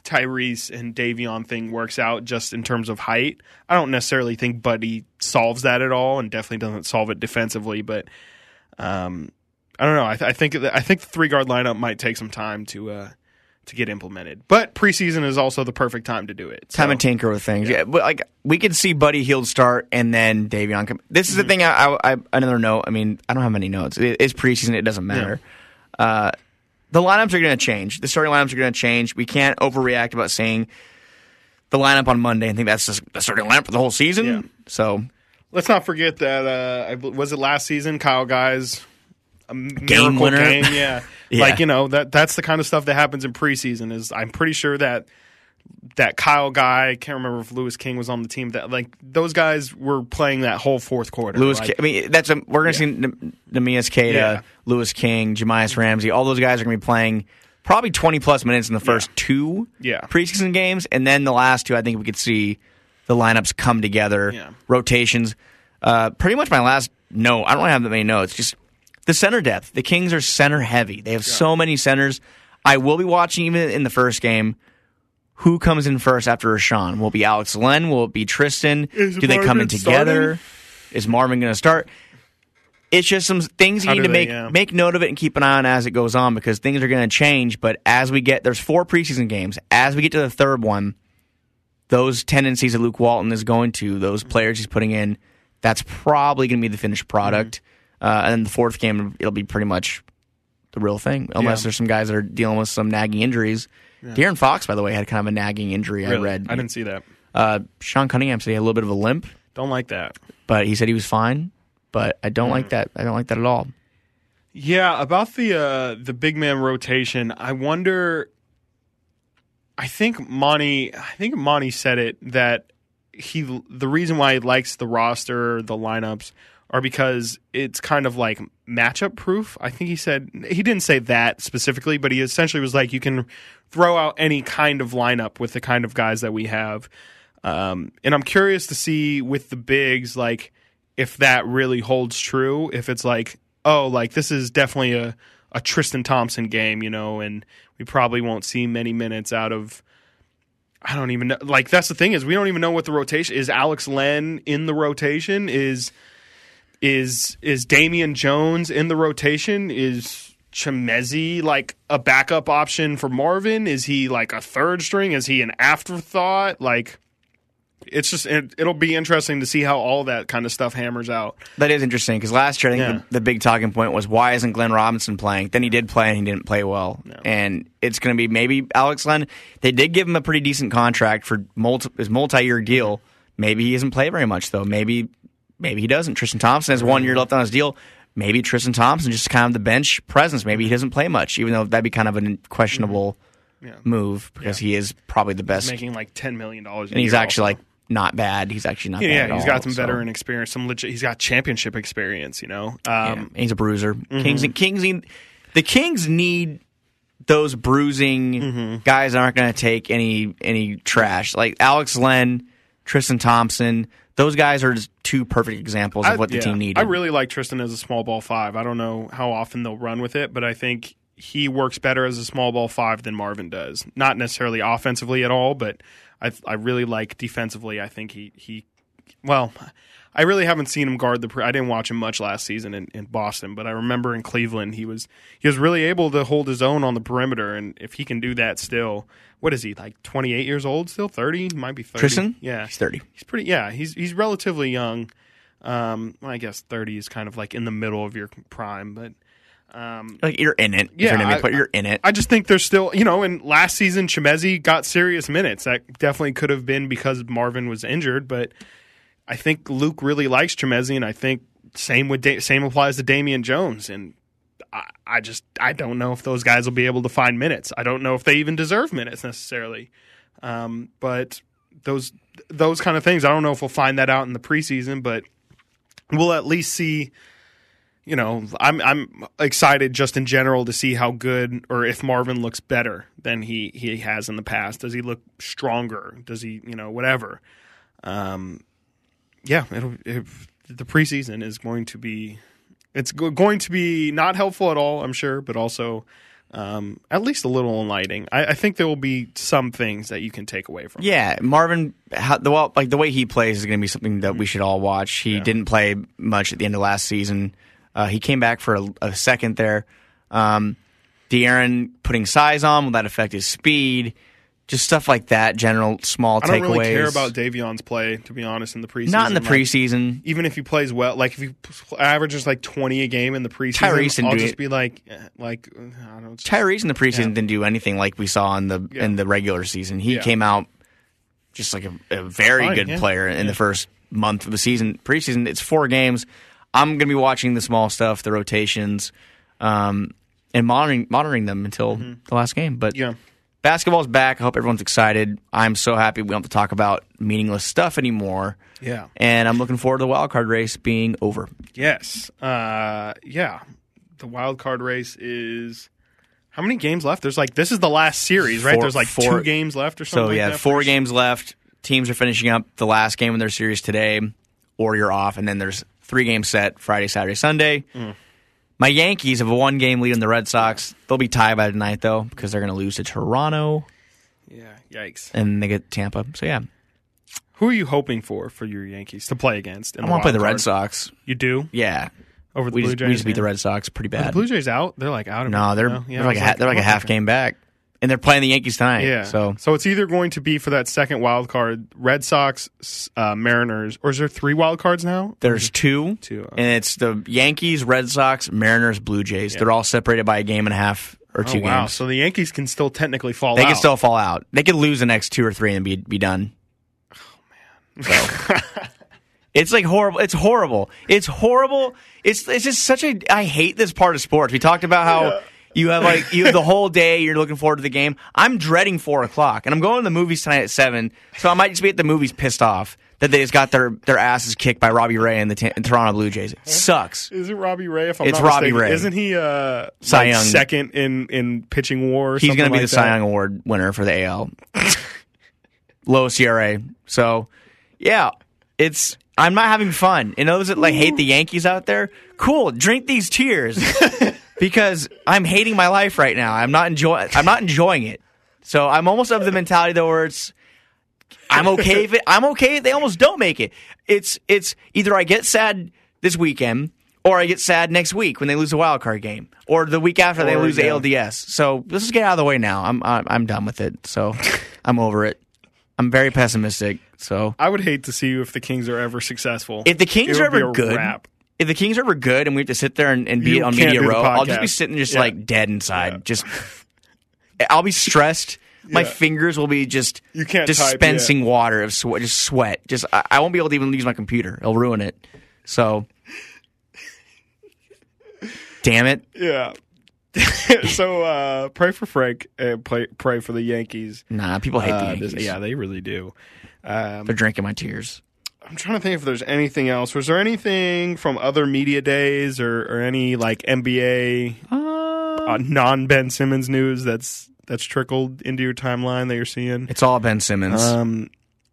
Tyrese, and Davion thing works out just in terms of height. I don't necessarily think Buddy solves that at all, and definitely doesn't solve it defensively. But um, I don't know. I, th- I think that, I think the three guard lineup might take some time to uh, to get implemented. But preseason is also the perfect time to do it. Time to tinker with things. Yeah, but like we could see Buddy Hield start and then Davion come. This is Mm-hmm. the thing. I, I, I another note. I mean, I don't have many notes. It, it's preseason. It doesn't matter. Uh, the lineups are going to change. The starting lineups are going to change. We can't overreact about saying the lineup on Monday and think that's just the starting lineup for the whole season. Yeah. So Let's not forget that uh, was it last season. Kyle Guys, a Game winner. game, *laughs* yeah. Yeah. Like you know that that's the kind of stuff that happens in preseason. Is I'm pretty sure that that Kyle Guy, I can't remember if Louis King was on the team. That like those guys were playing that whole fourth quarter. Louis, Like, Ki- I mean, that's a, we're going to see N- Neemias Queta, Yeah. Louis King, Jahmi'us Ramsey. All those guys are going to be playing probably twenty plus minutes in the first two Yeah. preseason games, and then the last two, I think we could see the lineups come together, Yeah. rotations. Uh, pretty much my last note. I don't really have that many notes. Just the center depth. The Kings are center heavy. They have so many centers. I will be watching even in the first game. Who comes in first after Richaun? Will it be Alex Len? Will it be Tristan? Is Do they come in Marvin together? Is Marvin going to start? It's just some things you How need to they, make yeah. make note of it and keep an eye on as it goes on because things are going to change. But as we get there's four preseason games. As we get to the third one, those tendencies that Luke Walton is going to, those players he's putting in, that's probably going to be the finished product. Mm-hmm. Uh, and then the fourth game, it'll be pretty much the real thing, unless Yeah. there's some guys that are dealing with some nagging injuries. De'Aaron Fox, by the way, had kind of a nagging injury. I read. I didn't see that. Uh, Sean Cunningham said he had a little bit of a limp, Don't like that. but he said he was fine. But I don't Mm. like that. I don't like that at all. Yeah, about the uh, the big man rotation, I wonder. I think Monte. I think Monte said it that he the reason why he likes the roster, the lineups, are because it's kind of like matchup proof. I think he said he didn't say that specifically, but he essentially was like, you can throw out any kind of lineup with the kind of guys that we have. Um, and I'm curious to see with the bigs, like if that really holds true. If it's like, oh, like this is definitely a a Tristan Thompson game, you know, and we probably won't see many minutes out of. I don't even know. Like that's the thing is we don't even know what the rotation is. Alex Len in the rotation is is is Damian Jones in the rotation? Is Chimezie like a backup option for Marvin? Is he like a third string? Is he an afterthought? Like it's just it, will be interesting to see how all that kind of stuff hammers out. That is interesting because last year I think Yeah. the, the big talking point was why isn't Glenn Robinson playing? Then he did play and he didn't play well, and it's going to be maybe Alex Len. They did give him a pretty decent contract for multi, his multi-year deal. Maybe he doesn't play very much though. Maybe maybe he doesn't. Tristan Thompson has one year left on his deal. Maybe Tristan Thompson just kind of the bench presence. Maybe he doesn't play much, even though that'd be kind of a questionable Yeah. move because he is probably the best, Making like ten million dollars, and he's actually like not bad. He's actually not yeah, bad. yeah he's all, got some so. veteran experience. Some legit. He's got championship experience. You know. Um, and he's a bruiser. Mm-hmm. Kings, Kings, need- the Kings need those bruising Mm-hmm. guys that aren't going to take any any trash. Like Alex Len, Tristan Thompson. Those guys are two perfect examples of I- what the yeah. team needed. I really like Tristan as a small ball five. I don't know how often they'll run with it, but I think he works better as a small ball five than Marvin does. Not necessarily offensively at all, but I I really like defensively. I think he he well. I really haven't seen him guard the. I didn't watch him much last season in, in Boston, but I remember in Cleveland he was he was really able to hold his own on the perimeter, and if he can do that still, what is he like? Twenty eight years old still? Thirty? Might be thirty. Tristan? Yeah, He's 30. He's pretty. Yeah, he's he's relatively young. Um, well, I guess thirty is kind of like in the middle of your prime, but um, Like you're in it. Yeah, you're, I- player, you're in it. I just think there's still, you know, and last season Chimezie got serious minutes. That definitely could have been because Marvin was injured, but I think Luke really likes Chimezie, and I think same with da- same applies to Damian Jones. And I, I just I don't know if those guys will be able to find minutes. I don't know if they even deserve minutes necessarily. Um, but those those kind of things, I don't know if we'll find that out in the preseason, but we'll at least see you know, I'm I'm excited just in general to see how good or if Marvin looks better than he he has in the past. Does he look stronger? Does he, you know, whatever. Um, yeah, it'll, it, the preseason is going to be it's go- going to be not helpful at all, I'm sure, but also um, at least a little enlightening. I, I think there will be some things that you can take away from. it. Yeah, Marvin, how, the well, like the way he plays is going to be something that we should all watch. He didn't play much at the end of last season. Uh, he came back for a, a second there. Um, De'Aaron putting size on will that affect his speed? Just stuff like that. General small I don't really care about Davion's play, to be honest, in the preseason. not in the Like, preseason. even if he plays well, like if he p- averages like twenty a game in the preseason, Tyrese and I'll do just it. be like, eh, like I don't know. just- Tyrese in the preseason didn't do anything like we saw in the Yeah. in the regular season. He Yeah. came out just like a, a very Fine, good yeah. player in the first month of the season. Preseason, it's four games. I'm going to be watching the small stuff, the rotations, um, and monitoring monitoring them until the last game. But Mm-hmm. yeah, basketball's back. I hope everyone's excited. I'm so happy we don't have to talk about meaningless stuff anymore. yeah, And I'm looking forward to the wild card race being over. yes, uh, yeah. The wild card race is how many games left? There's like this is the last series, right? Four- There's like four- two games left or something. So like yeah, that four games left. Teams are finishing up the last game in their series today, or you're off, and then there's three games set Friday, Saturday, Sunday. Mm. My Yankees have a one game lead in the Red Sox. They'll be tied by tonight though because they're going to lose to Toronto Yeah, yikes. and they get Tampa. So yeah, Who are you hoping for for your Yankees to play against? in I want to play the wild Red? Sox. You do Yeah, over the we Blue just, Jays. we just beat the Red Sox pretty Are the bad. Blue Jays out? They're like out of no, it. they're Yeah, they're like a ha- they're like a half game back, and they're playing the Yankees tonight. Yeah. so so it's either going to be for that second wild card, Red Sox, uh, Mariners, or is there three wild cards now? There's two, Two, okay. and it's the Yankees, Red Sox, Mariners, Blue Jays. They're all separated by a game and a half or two oh, wow. games. So the Yankees can still technically fall They out. can still fall out. They could lose the next two or three and be be done. Oh man, *laughs* it's like horrible. It's horrible. It's horrible. It's it's just such a. I hate this part of sports. We talked about how. Yeah. You have like you have the whole day. You're looking forward to the game. I'm dreading four o'clock, and I'm going to the movies tonight at seven. So I might just be at the movies pissed off that they just got their their asses kicked by Robbie Ray and the t- Toronto Blue Jays. It sucks. Is it Robbie Ray? If I'm It's not Robbie mistaken? Ray. Isn't he uh, Cy like Young. second in in pitching war? Or He's going to be the Cy Young Award winner for the AL. *laughs* Lowest ERA. So, yeah, it's. I'm not having fun. And those that like hate the Yankees out there, cool. Drink these tears *laughs* because I'm hating my life right now. I'm not enjoy. I'm not enjoying it. So I'm almost of the mentality though where it's. I'm okay if it. I'm okay if they almost don't make it. It's it's either I get sad this weekend or I get sad next week when they lose a wild card game, or the week after they lose yeah. ALDS. So let's just get out of the way now. I'm I'm, I'm done with it. So I'm over it. I'm very pessimistic. So I would hate to see you if the Kings are ever successful. if the Kings It are ever good, wrap. If the Kings are ever good, and we have to sit there and, and be on media row, I'll just be sitting just Yeah. like dead inside. Just *laughs* I'll be stressed. My Yeah. fingers will be just You can't type, dispensing water of sweat, just sweat. Just I, I won't be able to even use my computer. It'll ruin it. So, *laughs* damn it. Yeah. *laughs* so uh, pray for Frank and pray, pray for the Yankees. Nah, people hate the Uh, Yankees. this- yeah, they really do. Um, They're drinking my tears. I'm trying to think if there's anything else. Was there anything from other media days or, or any like NBA uh, non Ben Simmons news that's that's trickled into your timeline that you're seeing? It's all Ben Simmons. Um,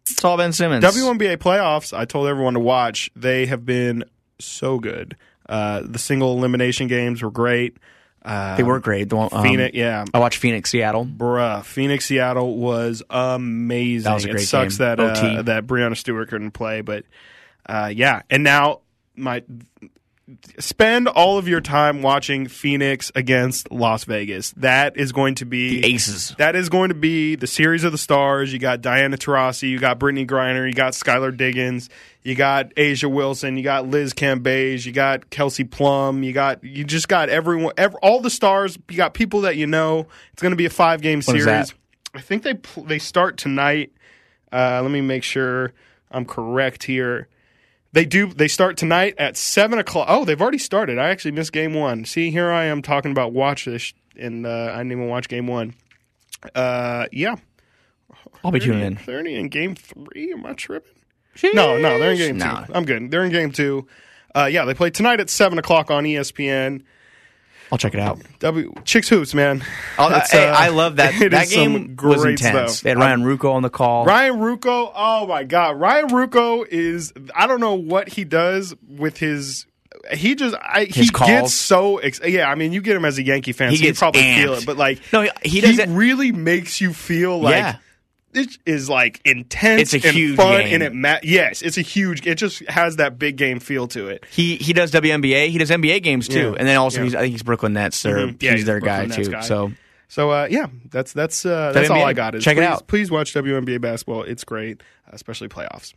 it's all Ben Simmons. WNBA playoffs. I told everyone to watch. They have been so good. Uh, the single elimination games were great. Uh, they were great. The one, um, Phoenix, yeah, I watched Phoenix, Seattle. Bruh, Phoenix Seattle was amazing. That was a it great sucks game. that uh, that Breanna Stewart couldn't play, but uh, yeah. And now my spend all of your time watching Phoenix against Las Vegas. That is going to be The Aces. that is going to be the series of the stars. You got Diana Taurasi, you got Brittney Griner, you got Skylar Diggins, you got A'ja Wilson, you got Liz Cambage, you got Kelsey Plum, you got you just got everyone, ev all the stars. You got people that you know. It's going to be a five game series. I think they pl- they start tonight. Uh, let me make sure I'm correct here. They do. They start tonight at seven o'clock. Oh, they've already started. I actually missed game one. See, here I am talking about watch this, and uh, I didn't even watch game one. Uh, yeah, I'll be tuning in, they're in game three. Am I tripping? No, no, they're in game No. two. I'm good. They're in game two. Uh, yeah, they play tonight at seven o'clock on ESPN. I'll check it out. W Chicks hoops, man. I'll, hey, uh, I love that. *laughs* it that is game was intense. stuff. They had Ryan Ruocco on the call. Ryan Ruocco, oh my god, Ryan Ruocco is I don't know what he does with his he just I, he calls. gets so ex- yeah. I mean, you get him as a Yankee fan, He so you gets probably feel it. But like, No, he- he does it- really makes you feel like Yeah. It is like intense. It's a and huge fun, game. and it ma- yes, it's a huge. It just has that big game feel to it. He he does WNBA. He does NBA games too, Yeah. and then also Yeah. he's I think he's Brooklyn Nets. Or Mhm. Yeah, he's, he's their Brooklyn guy Nets too. guy. So So uh, yeah, that's that's uh, that's all I got. Is Check it out. Please watch WNBA basketball. It's great, especially playoffs.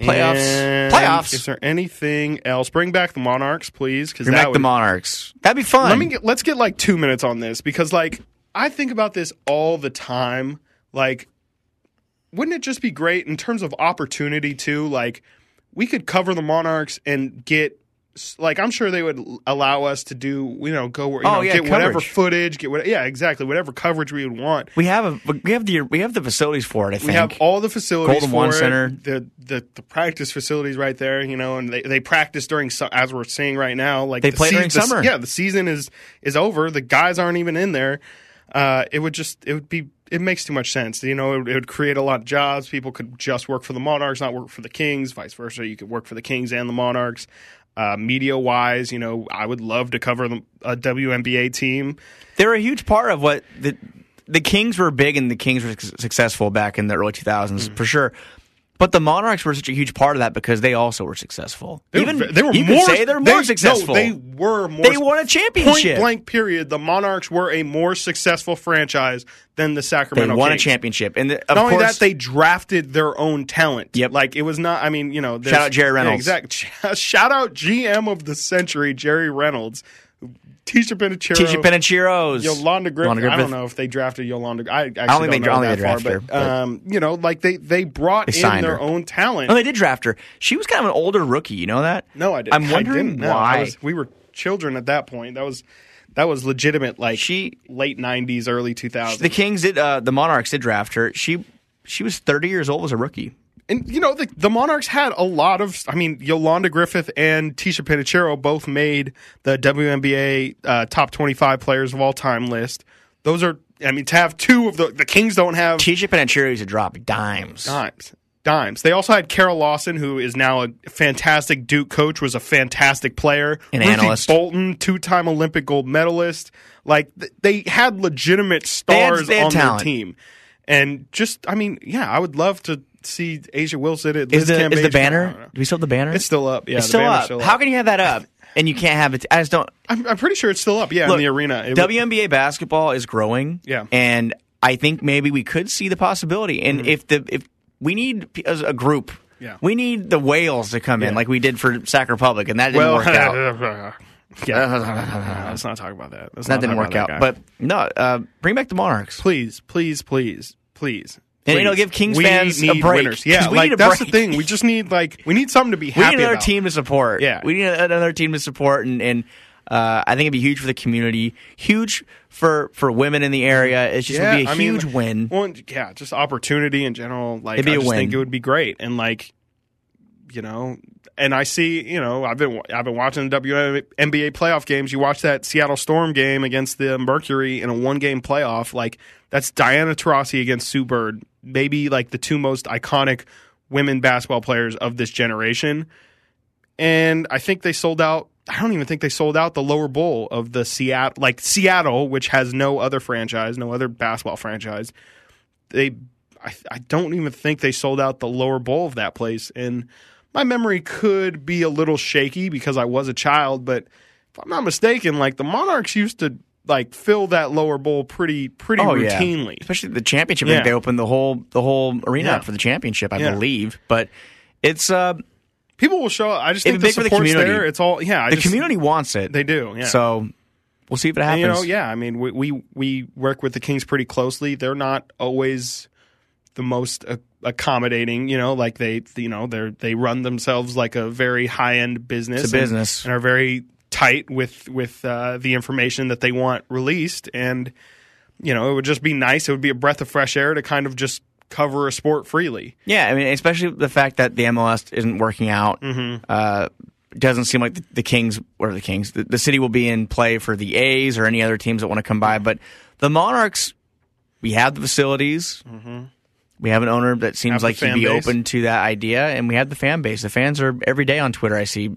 Playoffs. And Playoffs. Is there anything else? Bring back the Monarchs, please. Because back the Monarchs. That'd be fun. Let me get, let's get like two minutes on this because like I think about this all the time. Like, wouldn't it just be great in terms of opportunity too? Like, we could cover the Monarchs and get like I'm sure they would allow us to do you know go you Oh, know, yeah, get whatever footage get what yeah exactly whatever coverage we would want. we have a we have the we have the facilities for it. I think We have all the facilities Golden for One it. Center. the, the the practice facilities right there, you know, and they, they practice during as we're seeing right now. Like They the play during the- summer. Yeah, the season is is over. The guys aren't even in there. Uh, it would just it would be it makes too much sense. You know, it, would- it would create a lot of jobs. People could just work for the Monarchs, not work for the Kings. Vice versa, you could work for the Kings and the Monarchs. Uh, media wise, you know, I would love to cover the, a WNBA team. they're a huge part of what the the Kings were big and the Kings were su- successful back in the early 2000s Mm. for sure. But the Monarchs were such a huge part of that because they also were successful. They Even were, they were you more could say they're they- more no, successful. they were more. They won a championship. Point blank. Period. The Monarchs were a more successful franchise than the Sacramento. They won a Kings. championship, and the, of Not only course, that, they drafted their own talent. Yep. Like it was not. I mean, you know, Shout out Jerry Reynolds. Yeah, exact. *laughs* Shout out GM of the century, Jerry Reynolds. Ticha Penicheiro. Ticha Penicheiros, Yolanda Griffith. Yolanda I don't know if they drafted Yolanda. I, actually I don't think they- know don't that they far, drafted but, her, but- um, you know, like they they brought They in their her. own talent. No, they did draft her. She was kind of an older rookie. You know that? No, I didn't. I'm wondering didn't why. was- we were children at that point. That was That was legitimate, like She late '90s, early 2000s. the Kings did uh, the Monarchs did draft her. She she was 30 years old as a rookie. And you know the, the Monarchs had a lot of. I mean, Yolanda Griffith and Ticha Penicheiro both made the WNBA uh, top 25 players of all time list. Those are. I mean, to have two of the the Kings don't have Ticha Penicheiro used to drop dimes. dimes. Dimes. They also had Kara Lawson, who is now a fantastic Duke coach, was a fantastic player. An Ruthie analyst. Bolton, two-time Olympic gold medalist. Like th- they had legitimate had- stars they had on talent. their team, and just I mean, yeah, I would love to see A'ja Wilson at Is Liz the is the banner? Do we still have the banner? It's still up. Yeah, It's still up. still How can you have that up and you can't have it? I just don't. I'm, I'm pretty sure it's still up. Yeah, Look, in the arena. It- WNBA basketball is growing. Yeah. and I think maybe we could see the possibility. And if the if we need as a group, Mm-hmm. Yeah. we need the whales to come in like we did for Sac Republic, and that didn't well, work out. *laughs* yeah. *laughs* Let's not talk about that. Let's That didn't work out. But no, uh, bring back the Monarchs. please, please, please, please. And, you know, give Kings we fans a break. Winners. Yeah, *laughs* we like need a that's break. the thing. We just need like we need something to be We need another about. team to support. Yeah. we need another team to support, and, and uh, I think it'd be huge for the community, huge for for women in the area. It's just yeah, would be a I mean, huge win. Well, yeah, just opportunity in general. Like It'd be I a just win. think it would be great, and like you know, and I see you know I've been I've been watching the WNBA playoff games. You watch that Seattle Storm game against the Mercury in a one game playoff. Like that's Diana Taurasi against Sue Bird, maybe like the two most iconic women basketball players of this generation. And I think they sold out. I don't even think they sold out the lower bowl of the Seattle, like Seattle, which has no other franchise, no other basketball franchise. They, I, I don't even think they sold out the lower bowl of that place. And my memory could be a little shaky because I was a child, but if I'm not mistaken, like the Monarchs used to like fill that lower bowl pretty, pretty Oh, yeah. routinely. especially the championship. I think Yeah. they opened the whole the whole arena Yeah. up for the championship, I Yeah. believe. But it's uh, People will show up. I just think the for the community. there. It's all yeah. I the just- community wants it. they do. Yeah. So we'll see if it And, happens. you know, yeah. I mean, we, we we work with the Kings pretty closely. They're not always the most uh, accommodating. You know, like they, you know, they they run themselves like a very high end business. It's a and- business. and, are very tight with with uh, the information that they want released. And you know, it would just be nice. It would be a breath of fresh air to kind of just cover a sport freely. Yeah, I mean, especially the fact that the MLS isn't working out. Mm-hmm. Uh, doesn't seem like the, the Kings or the Kings, the, the city will be in play for the A's or any other teams that want to come by. But the Monarchs, we have the facilities. We have an owner that seems Mm-hmm. Have like he'd be base. open to that idea, and we have the fan base. The fans are every day on Twitter. I see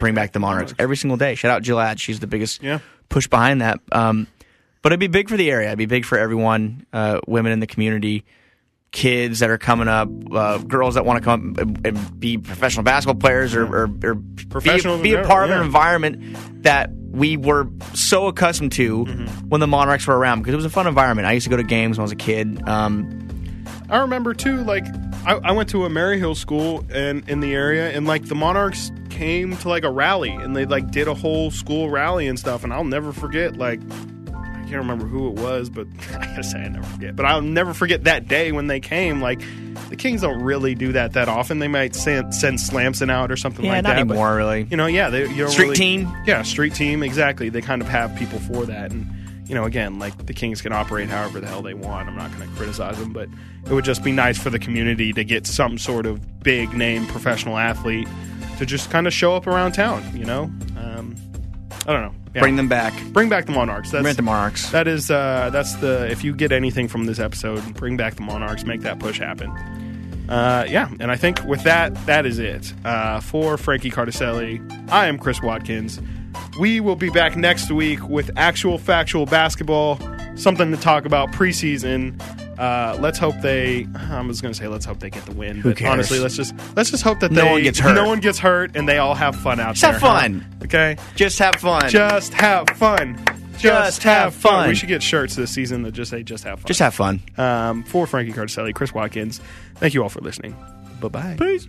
bring back the Monarchs every single day. Shout out Jill Ad. She's the biggest Yeah. push behind that. Um, but it'd be big for the area. It'd be big for everyone, uh, women in the community, kids that are coming up, uh, girls that want to come up and, and be professional basketball players or, or, or Professional be, be a in part of an environment that we were so accustomed to Mm-hmm. when the Monarchs were around because it was a fun environment. I used to go to games when I was a kid. Um, I remember too, like I, I went to a Maryhill school and in the area, and like the Monarchs came to like a rally, and they like did a whole school rally and stuff, and I'll never forget. Like I can't remember who it was, but *laughs* I gotta say I never forget. But I'll never forget that day when they came. Like the Kings don't really do that that often. They might send, send Slamson out or something yeah, like not that. but- anymore, really. you know, yeah, they you don't Street really- team. Yeah, street team, exactly. They kind of have people for that, and you know, again, like the Kings can operate however the hell they want. I'm not going to criticize them, but it would just be nice for the community to get some sort of big name professional athlete to just kind of show up around town. You know, um, I don't know. Yeah. Bring them back. bring back the Monarchs. That's Bring the Monarchs. that is uh, that's the if you get anything from this episode, bring back the Monarchs, make that push happen. Uh, yeah, and I think with that, that is it uh, for Frankie Cardicelli. I am Chris Watkins. We will be back next week with actual factual basketball, something to talk about preseason. Uh, let's hope they. I was going to say let's hope they get the win. Who but cares? Honestly, let's just let's just hope that No they, one gets hurt. No one gets hurt, and they all have fun out Just there. have huh? fun. Okay. Just have fun. Just have fun. Just, Just have, have fun. fun. We should get shirts this season that just say "Just have fun." Just have fun. um, for Frankie Cardicelli, Chris Watkins. Thank you all for listening. Bye bye. Peace.